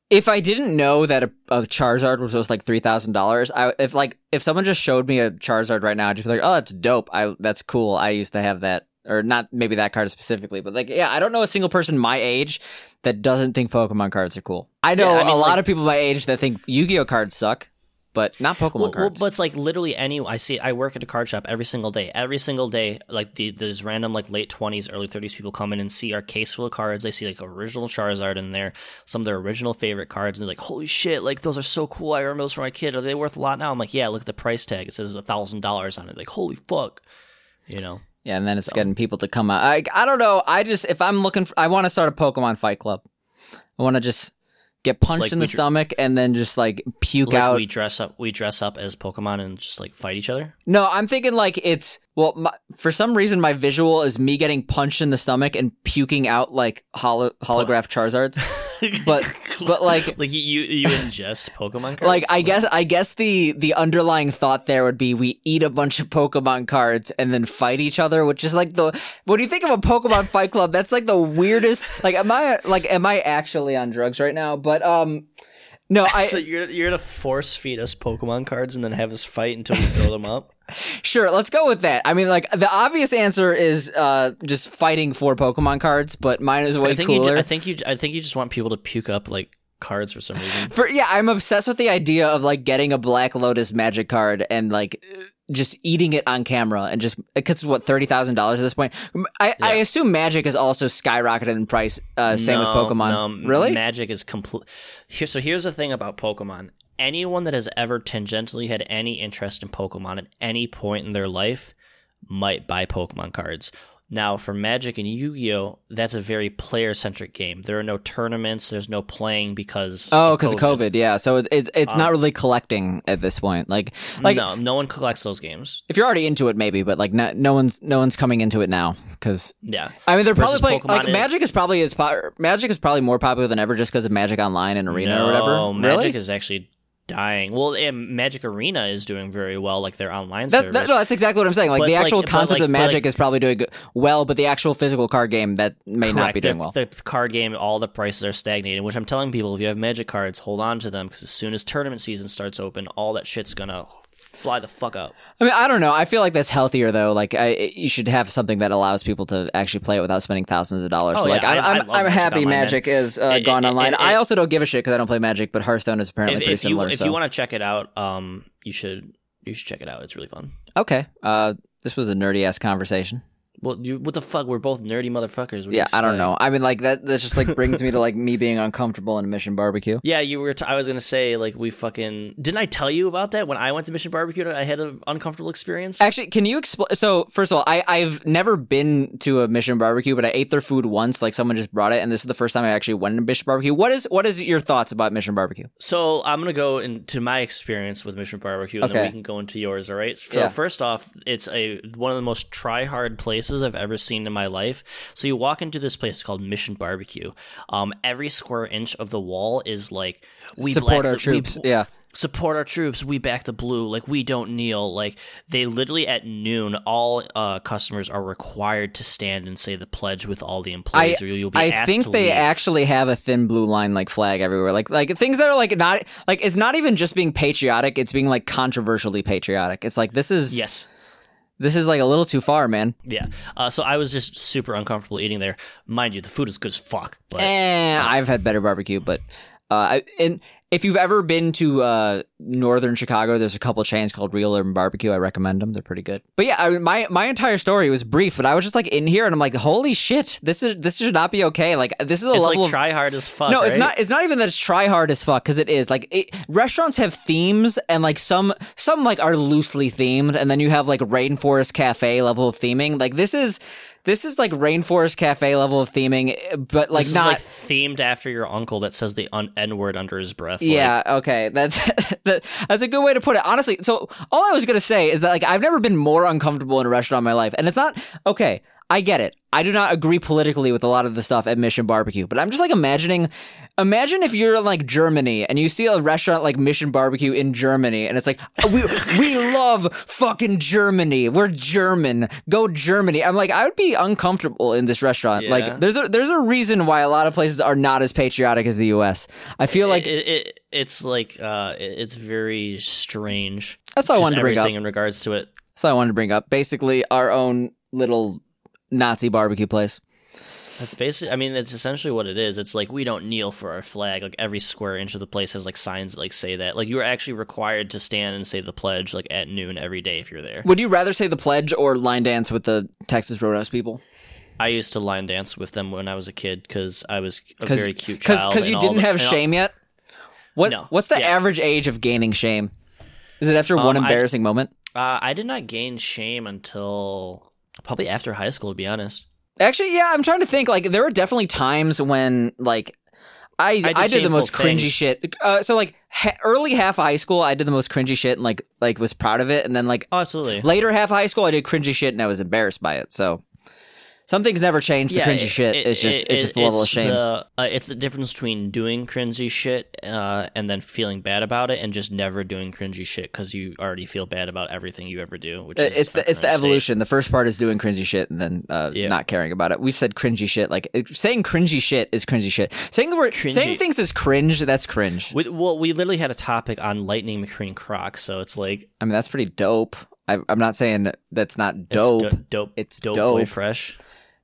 Speaker 2: if I didn't know that a, a Charizard was like three thousand dollars, I if like if someone just showed me a Charizard right now, I'd just be like, oh, that's dope. I that's cool. I used to have that, or not maybe that card specifically, but like, yeah, I don't know a single person my age that doesn't think Pokemon cards are cool. I know
Speaker 3: Yeah, I mean,
Speaker 2: a lot
Speaker 3: like-
Speaker 2: of people my age that think Yu-Gi-Oh cards suck, but not Pokemon
Speaker 3: Well, well,
Speaker 2: cards.
Speaker 3: but it's like literally any. I see. I work at a card shop every single day. Every single day, like the there's random like late twenties, early thirties people come in and see our case full of cards. They see like original Charizard in there, some of their original favorite cards, and they're like, "Holy shit! Like those are so cool. I remember those from my kid. Are they worth a lot now?" I'm like, "Yeah. Look at the price tag. It says a thousand dollars on it. Like, holy fuck." You know.
Speaker 2: Yeah, and then it's getting people to come out. I I don't know. I just if I'm looking, for, I want to start a Pokemon fight club. I want to just get punched
Speaker 3: Like
Speaker 2: in the
Speaker 3: dr-
Speaker 2: stomach and then just like puke
Speaker 3: Like
Speaker 2: out.
Speaker 3: we dress up. We dress up as Pokemon and just like fight each other.
Speaker 2: No, I'm thinking like it's well. My, for some reason, my visual is me getting punched in the stomach and puking out like holo- holograph Charizards. But but like
Speaker 3: like you you, you ingest Pokemon cards.
Speaker 2: like I guess I guess the the underlying thought there would be we eat a bunch of Pokemon cards and then fight each other, which is like the when you think of a Pokemon Fight Club, that's like the weirdest. Like, am I like am I actually on drugs right now? But um, no, I
Speaker 3: so you're you're gonna force feed us Pokemon cards and then have us fight until we throw them up.
Speaker 2: Sure, let's go with that. I mean, like the obvious answer is uh, just fighting for Pokemon cards, but mine is way
Speaker 3: I think
Speaker 2: cooler.
Speaker 3: ju- I think you. I think you just want people to puke up like cards for some reason.
Speaker 2: for yeah, I'm obsessed with the idea of like getting a Black Lotus Magic card and like just eating it on camera and just because what thirty thousand dollars at this point. I, I assume Magic is also skyrocketed in price. Uh, same with Pokemon.
Speaker 3: no,
Speaker 2: really?
Speaker 3: Magic is complete. Here, so here's the thing about Pokemon. Anyone that has ever tangentially had any interest in Pokemon at any point in their life might buy Pokemon cards. Now, for Magic and Yu Gi Oh, that's a very player centric game. There are no tournaments. There's no playing because
Speaker 2: oh, because of COVID. Yeah, so it's it's, it's um, not really collecting at this point. Like like
Speaker 3: no, no one collects those games.
Speaker 2: if you're already into it, maybe, but like no, no one's no one's coming into it now because
Speaker 3: Yeah,
Speaker 2: I mean, they're probably playing like
Speaker 3: is-
Speaker 2: Magic is probably as po- Magic is probably more popular than ever just because of Magic Online and Arena
Speaker 3: no,
Speaker 2: or whatever.
Speaker 3: Magic
Speaker 2: really?
Speaker 3: is actually dying. Well, yeah, Magic Arena is doing very well, like their online
Speaker 2: That,
Speaker 3: service.
Speaker 2: that- no, that's exactly what I'm saying. Like
Speaker 3: But
Speaker 2: the
Speaker 3: it's like-
Speaker 2: actual concept
Speaker 3: like-
Speaker 2: of Magic
Speaker 3: like-
Speaker 2: is probably doing well, but the actual physical card game that may not be doing
Speaker 3: the,
Speaker 2: well.
Speaker 3: The card game, all the prices are stagnating, which I'm telling people if you have Magic cards, hold on to them because as soon as tournament season starts open, all that shit's gonna fly the fuck up.
Speaker 2: I mean, I don't know. I feel like that's healthier though. Like, I, you should have something that allows people to actually play it without spending thousands of dollars.
Speaker 3: Oh,
Speaker 2: so, like,
Speaker 3: yeah, I-
Speaker 2: I'm,
Speaker 3: I
Speaker 2: I'm, I'm
Speaker 3: Magic
Speaker 2: happy
Speaker 3: Online, man.
Speaker 2: Magic is uh,
Speaker 3: It-
Speaker 2: gone
Speaker 3: it-
Speaker 2: online.
Speaker 3: it-
Speaker 2: I also don't give a shit because I don't play Magic, but Hearthstone is apparently
Speaker 3: If,
Speaker 2: pretty
Speaker 3: if you
Speaker 2: similar.
Speaker 3: if
Speaker 2: so.
Speaker 3: you want to check it out, um, you should you should check it out. It's really fun.
Speaker 2: okay, uh, this was a nerdy ass conversation.
Speaker 3: Well, you, what the fuck? We're both nerdy motherfuckers. What do
Speaker 2: Yeah, I don't know. I mean, like that. That just like brings me to like me being uncomfortable in a Mission Barbecue.
Speaker 3: Yeah, you were. T- I was gonna say like we fucking didn't I tell you about that when I went to Mission Barbecue? I had an uncomfortable experience.
Speaker 2: Actually, can you explain? So, first of all, I I've never been to a Mission Barbecue, but I ate their food once. Like someone just brought it, and this is the first time I actually went to Mission Barbecue. What is what is your thoughts about Mission Barbecue?
Speaker 3: So I'm gonna go into my experience with Mission Barbecue, and then we can go into yours. All right. So
Speaker 2: Yeah.
Speaker 3: first off, it's a one of the most try hard places I've ever seen in my life. So you walk into this place called Mission Barbecue. Um, every square inch of the wall is like we
Speaker 2: Support our
Speaker 3: the- we-
Speaker 2: troops. yeah.
Speaker 3: support our troops. We back the blue. Like we don't kneel. Like they literally at noon, all uh, customers are required to stand and say the pledge with all the
Speaker 2: I
Speaker 3: employees, or you'll be
Speaker 2: I think they
Speaker 3: leave.
Speaker 2: actually have a thin blue line like flag everywhere. Like like things that are like not like it's not even just being patriotic. It's being like controversially patriotic. It's like this is
Speaker 3: Yes.
Speaker 2: This is like a little too far, man.
Speaker 3: Yeah. Uh, so I was just super uncomfortable eating there. Mind you, the food is good as fuck. But
Speaker 2: Eh, I've had better barbecue, but uh, I, and if you've ever been to uh, northern Chicago, there's a couple chains called Real Urban Barbecue. I recommend them; they're pretty good. But yeah, I mean, my my entire story was brief, but I was just like in here, and I'm like, holy shit, this is this should not be okay. Like this is a
Speaker 3: It's
Speaker 2: level
Speaker 3: like
Speaker 2: of
Speaker 3: try hard as fuck.
Speaker 2: no, it's not. It's not even that it's try hard as fuck because it is. Like it, restaurants have themes, and like some some like are loosely themed, and then you have like rainforest cafe level of theming. Like this is this is like rainforest cafe level of theming, but like
Speaker 3: This
Speaker 2: not.
Speaker 3: is like themed after your uncle that says the un- n word under his breath. like-
Speaker 2: yeah, okay. That's that, that's a good way to put it. Honestly, so all I was gonna say is that like I've never been more uncomfortable in a restaurant in my life, and it's not okay. I get it. I do not agree politically with a lot of the stuff at Mission Barbecue, but I'm just like imagining. Imagine if you're in like Germany and you see a restaurant like Mission Barbecue in Germany, and it's like we we love fucking Germany. We're German. Go Germany. I'm like I would be uncomfortable in this restaurant.
Speaker 3: Yeah.
Speaker 2: Like there's a there's a reason why a lot of places are not as patriotic as the U.S. I feel like
Speaker 3: it, it, it's like uh, it's very strange.
Speaker 2: That's all I wanted to bring up.
Speaker 3: in regards to it.
Speaker 2: That's all I wanted to bring up. Basically, our own little Nazi barbecue place.
Speaker 3: That's basically. I mean, it's essentially what it is. It's like we don't kneel for our flag. Like every square inch of the place has like signs that like say that. Like you are actually required to stand and say the pledge like at noon every day if you're there.
Speaker 2: Would you rather say the pledge or line dance with the Texas Roadhouse people?
Speaker 3: I used to line dance with them when I was a kid because I was a very cute child.
Speaker 2: Cause,
Speaker 3: child.
Speaker 2: 'cause
Speaker 3: and
Speaker 2: you didn't
Speaker 3: the-
Speaker 2: have
Speaker 3: and all-
Speaker 2: shame yet. What?
Speaker 3: No.
Speaker 2: What's the
Speaker 3: Yeah.
Speaker 2: average age of gaining shame? Is it after one
Speaker 3: Um, I-
Speaker 2: embarrassing moment?
Speaker 3: Uh, I did not gain shame until probably after high school, to be honest.
Speaker 2: Actually, yeah, I'm trying to think. Like, there were definitely times when, like, I I
Speaker 3: did
Speaker 2: did, the most cringy
Speaker 3: things.
Speaker 2: shit. Uh, so like ha- early half high school, I did the most cringy shit and like like was proud of it, and then like
Speaker 3: Oh, absolutely.
Speaker 2: later half high school, I did cringy shit and I was embarrassed by it. So some things never change. The cringy
Speaker 3: it-
Speaker 2: shit
Speaker 3: it-
Speaker 2: it's just
Speaker 3: it-
Speaker 2: it's just the level of shame.
Speaker 3: the- uh, it's the difference between doing cringy shit uh, and then feeling bad about it, and just never doing cringy shit because you already feel bad about everything you ever do. Which is
Speaker 2: Uh, it's the it's the
Speaker 3: state.
Speaker 2: evolution. The first part is doing cringy shit and then uh,
Speaker 3: Yeah.
Speaker 2: not caring about it. We've said cringy shit like saying cringy shit is cringy shit. Saying the word saying things is cringe. That's cringe.
Speaker 3: We, well, we literally had a topic on Lightning McQueen Crocs, so it's like
Speaker 2: I mean that's pretty dope. I, I'm not saying that's not
Speaker 3: it's
Speaker 2: dope.
Speaker 3: do- dope.
Speaker 2: It's
Speaker 3: dope,
Speaker 2: dope.
Speaker 3: boy fresh.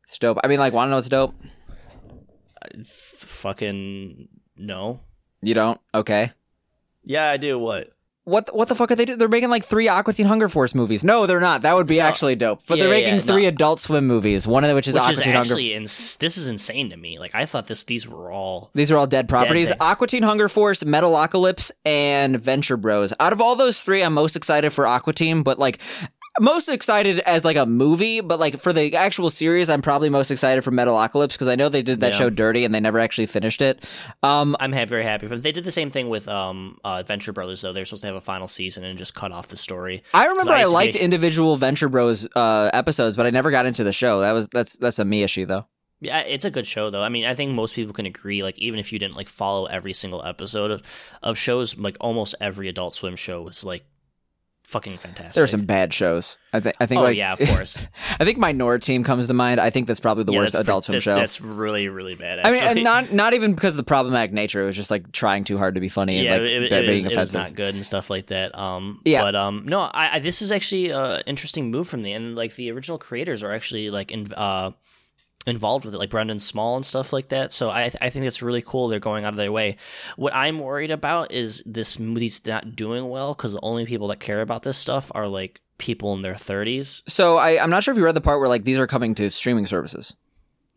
Speaker 2: It's dope. I mean, like, want to know what's dope?
Speaker 3: Fucking no.
Speaker 2: You don't? Okay.
Speaker 3: Yeah, I do. What?
Speaker 2: What what the fuck are they doing? They're making like three Aqua Teen Hunger Force movies. No, they're not. That would be
Speaker 3: No.
Speaker 2: actually dope. But they're making
Speaker 3: yeah,
Speaker 2: three
Speaker 3: no.
Speaker 2: Adult Swim movies. One of which is
Speaker 3: Which
Speaker 2: Aqua
Speaker 3: is
Speaker 2: Teen Hunger.
Speaker 3: actually ins- this is insane to me. Like I thought this these were all
Speaker 2: These are all dead properties.
Speaker 3: things.
Speaker 2: Aqua Teen Hunger Force, Metalocalypse, and Venture Bros. Out of all those three, I'm most excited for Aqua Teen, but like most excited as like a movie, but like for the actual series, I'm probably most excited for Metalocalypse because I know they did that
Speaker 3: Yeah.
Speaker 2: show dirty and they never actually finished it. Um,
Speaker 3: I'm very happy for. They did the same thing with um uh, Venture Brothers though. They're supposed to have a final season and just cut off the story.
Speaker 2: I remember
Speaker 3: I
Speaker 2: I, liked
Speaker 3: a-
Speaker 2: individual Venture Bros uh, episodes, but I never got into the show. That was that's that's a me issue though.
Speaker 3: Yeah, it's a good show though. I mean, I think most people can agree. Like, even if you didn't like follow every single episode of, of shows, like almost every Adult Swim show was like fucking fantastic.
Speaker 2: There are some bad shows. I think I think
Speaker 3: Oh
Speaker 2: like
Speaker 3: yeah, of course.
Speaker 2: I think Minoriteam comes to mind. I think that's probably the
Speaker 3: yeah,
Speaker 2: worst Adult Swim show.
Speaker 3: That's really really bad.
Speaker 2: I mean, and not not even because of the problematic nature. It was just like trying too hard to be funny
Speaker 3: yeah,
Speaker 2: and like
Speaker 3: it, it, was, it was not good and stuff like that. Um,
Speaker 2: Yeah.
Speaker 3: but um, no, I, I this is actually an interesting move from the and like the original creators are actually like in uh involved with it, like Brendan Small and stuff like that. So I I think that's really cool. They're going out of their way. What I'm worried about is this movie's not doing well because the only people that care about this stuff are like people in their 30s.
Speaker 2: So I, I'm not sure if you read the part where like these are coming to streaming services.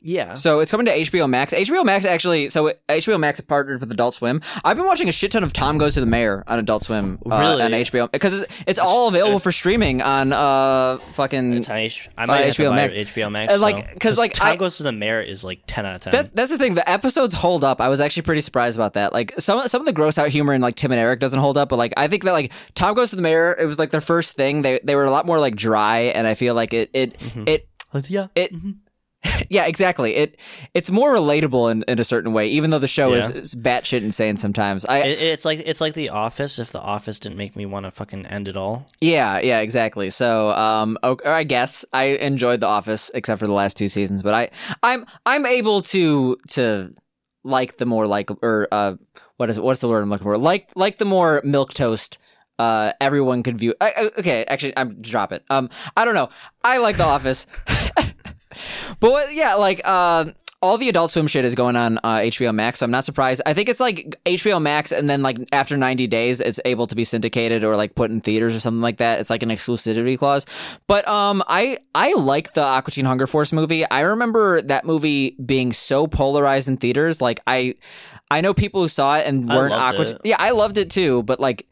Speaker 3: Yeah.
Speaker 2: So it's coming to HBO Max. HBO Max actually, so HBO Max partnered with Adult Swim. I've been watching a shit ton of Tom Goes to the Mayor on Adult Swim uh,
Speaker 3: Really?
Speaker 2: on HBO because it's, it's all available for streaming on uh fucking.
Speaker 3: It's on H- I might have to
Speaker 2: HBO Max.
Speaker 3: HBO Max.
Speaker 2: Uh, like,
Speaker 3: though.
Speaker 2: 'cause, like,
Speaker 3: Tom
Speaker 2: I-
Speaker 3: Goes to the Mayor is like 10 out of 10.
Speaker 2: That's that's the thing. The episodes hold up. I was actually pretty surprised about that. Like some some of the gross out humor in like Tim and Eric doesn't hold up, but like I think that like Tom Goes to the Mayor, it was like their first thing. They they were a lot more like dry, and I feel like it it
Speaker 3: Mm-hmm.
Speaker 2: it
Speaker 3: yeah.
Speaker 2: it yeah exactly. It it's more relatable in, in a certain way even though the show is,
Speaker 3: Yeah.
Speaker 2: is batshit insane sometimes. I
Speaker 3: It, it's like it's like The Office. If The Office didn't make me want to fucking end it all,
Speaker 2: yeah yeah exactly. So um o- or i guess i enjoyed the office except for the last two seasons but i i'm i'm able to to like the more like or uh what is it what's the word i'm looking for? Like like the more milquetoast uh everyone could view I- okay actually i'm drop it. Um i don't know. I like the office but what, yeah like uh all the Adult Swim shit is going on uh, HBO Max, so I'm not surprised. I think it's like HBO Max, and then like after 90 days, it's able to be syndicated or like put in theaters or something like that. It's like an exclusivity clause. But um, I I like the Aqua Teen Hunger Force movie. I remember that movie being so polarized in theaters. Like I I know people who saw it and weren't
Speaker 3: loved
Speaker 2: Aqua.
Speaker 3: it.
Speaker 2: Yeah, I loved it too, but like.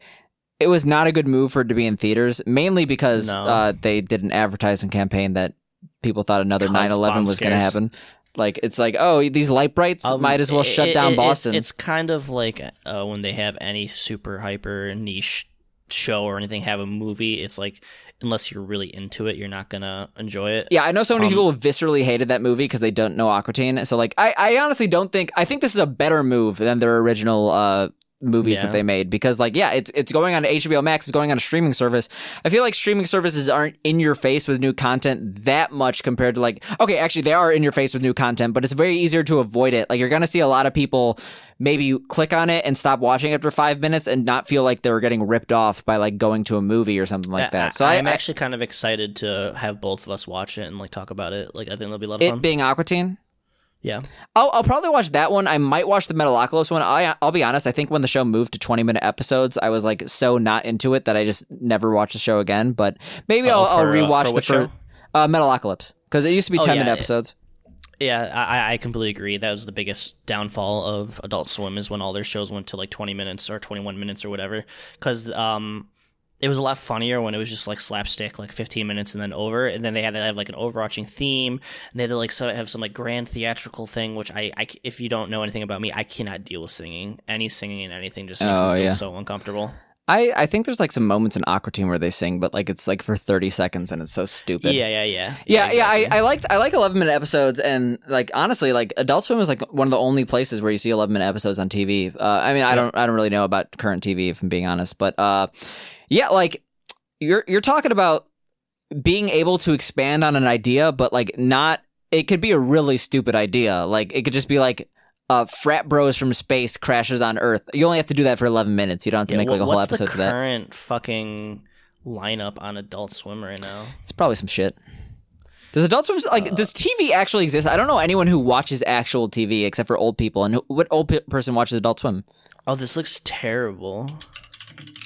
Speaker 2: It was not a good move for it to be in theaters, mainly because
Speaker 3: No.
Speaker 2: uh, they did an advertising campaign that people thought another
Speaker 3: Cause
Speaker 2: 9 11 was going to happen. Like, it's like, oh, these Lite-Brites
Speaker 3: Um,
Speaker 2: might as well
Speaker 3: it-
Speaker 2: shut
Speaker 3: it-
Speaker 2: down
Speaker 3: it- it's-
Speaker 2: Boston.
Speaker 3: It's, kind of like uh, when they have any super hyper niche show or anything have a movie. It's like unless you're really into it, you're not gonna enjoy it.
Speaker 2: yeah, I know so many
Speaker 3: um,
Speaker 2: people viscerally hated that movie because they don't know Aqua Teen. So, like, I, I honestly don't think, I think this is a better move than their original uh, movies
Speaker 3: Yeah.
Speaker 2: that they made because, like, yeah, it's it's going on HBO Max, it's going on a streaming service. I feel like streaming services aren't in your face with new content that much compared to, like, okay, actually, they are in your face with new content, but it's very easier to avoid it. Like, you're going to see a lot of people maybe click on it and stop watching after five minutes and not feel like they're getting ripped off by like going to a movie or something like that. So I,
Speaker 3: am actually kind of excited to have both of us watch it and like talk about it. Like I think that'll be a lot of
Speaker 2: it
Speaker 3: fun.
Speaker 2: being Aqua Teen.
Speaker 3: Yeah,
Speaker 2: I'll, I'll probably watch that one. I might watch the Metalocalypse one. I, I'll be honest. I think when the show moved to 20 minute episodes, I was like so not into it that I just never watched the show again. But maybe
Speaker 3: Oh,
Speaker 2: I'll, I'll
Speaker 3: for, uh,
Speaker 2: rewatch
Speaker 3: for
Speaker 2: the
Speaker 3: which
Speaker 2: first uh, Metalocalypse because it used to be
Speaker 3: Oh,
Speaker 2: 10
Speaker 3: yeah,
Speaker 2: minute
Speaker 3: it-
Speaker 2: episodes.
Speaker 3: yeah, I, I completely agree. That was the biggest downfall of Adult Swim is when all their shows went to like 20 minutes or 21 minutes or whatever. Because um, it was a lot funnier when it was just like slapstick, like 15 minutes and then over. And then they had to have like an overarching theme, and they had to like so have some like grand theatrical thing. Which I, if you don't know anything about me, I cannot deal with singing. Any singing and anything just makes
Speaker 2: Oh,
Speaker 3: me feel
Speaker 2: yeah.
Speaker 3: so uncomfortable.
Speaker 2: I, I think there's like some moments in Aqua Teen where they sing, but like it's like for 30 seconds and it's so stupid.
Speaker 3: Yeah, yeah, yeah,
Speaker 2: Yeah, yeah,
Speaker 3: exactly.
Speaker 2: I, I like I like eleven minute episodes, and like honestly, like Adult Swim is like one of the only places where you see eleven minute episodes on TV. Uh, I mean, I don't I don't really know about current TV if I'm being honest, but uh, yeah, like you're you're talking about being able to expand on an idea, but like not. It could be a really stupid idea. Like it could just be like. Uh, frat bros from space crashes on Earth. You only have to do that for eleven minutes. You don't have to
Speaker 3: Yeah,
Speaker 2: make like a whole
Speaker 3: what's
Speaker 2: episode
Speaker 3: the
Speaker 2: for that.
Speaker 3: current fucking lineup on Adult Swim right now?
Speaker 2: It's probably some shit. Does Adult Swim like? does TV actually exist? I don't know anyone who watches actual TV except for old people. And who, what old pe- person watches Adult Swim?
Speaker 3: Oh, this looks terrible.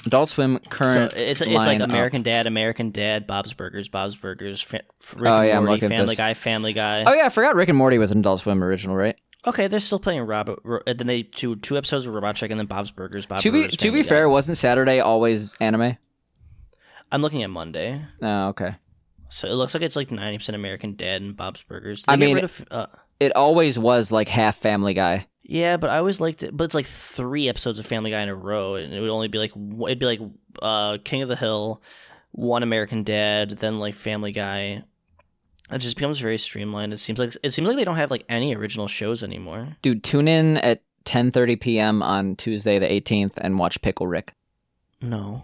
Speaker 2: Adult Swim
Speaker 3: So
Speaker 2: current.
Speaker 3: it's it's like. American Dad, American Dad, Bob's Burgers, Bob's Burgers, Rick
Speaker 2: Oh,
Speaker 3: and
Speaker 2: yeah,
Speaker 3: Morty, Family. Guy, Family Guy.
Speaker 2: Oh yeah, I forgot Rick and Morty was an Adult Swim original, right?
Speaker 3: Okay, they're still playing Robert. Ro- and then they do two episodes of Robot Chick and then Bob's Burgers. Bob's
Speaker 2: to be
Speaker 3: Burgers,
Speaker 2: to
Speaker 3: Family
Speaker 2: be
Speaker 3: Guy.
Speaker 2: fair, wasn't Saturday always anime?
Speaker 3: I'm looking at Monday,
Speaker 2: Oh, okay.
Speaker 3: so it looks like it's like ninety percent American Dad and Bob's Burgers.
Speaker 2: I
Speaker 3: They get
Speaker 2: mean-
Speaker 3: of, uh,
Speaker 2: It always was like half Family Guy.
Speaker 3: Yeah, but I always liked it. But it's like three episodes of Family Guy in a row, and it would only be like it'd be like uh, King of the Hill, one American Dad, then like Family Guy. It just becomes very streamlined. It seems like it seems like they don't have like any original shows anymore.
Speaker 2: Dude, tune in at 10:30 p.m. on Tuesday the 18th and watch Pickle Rick.
Speaker 3: No.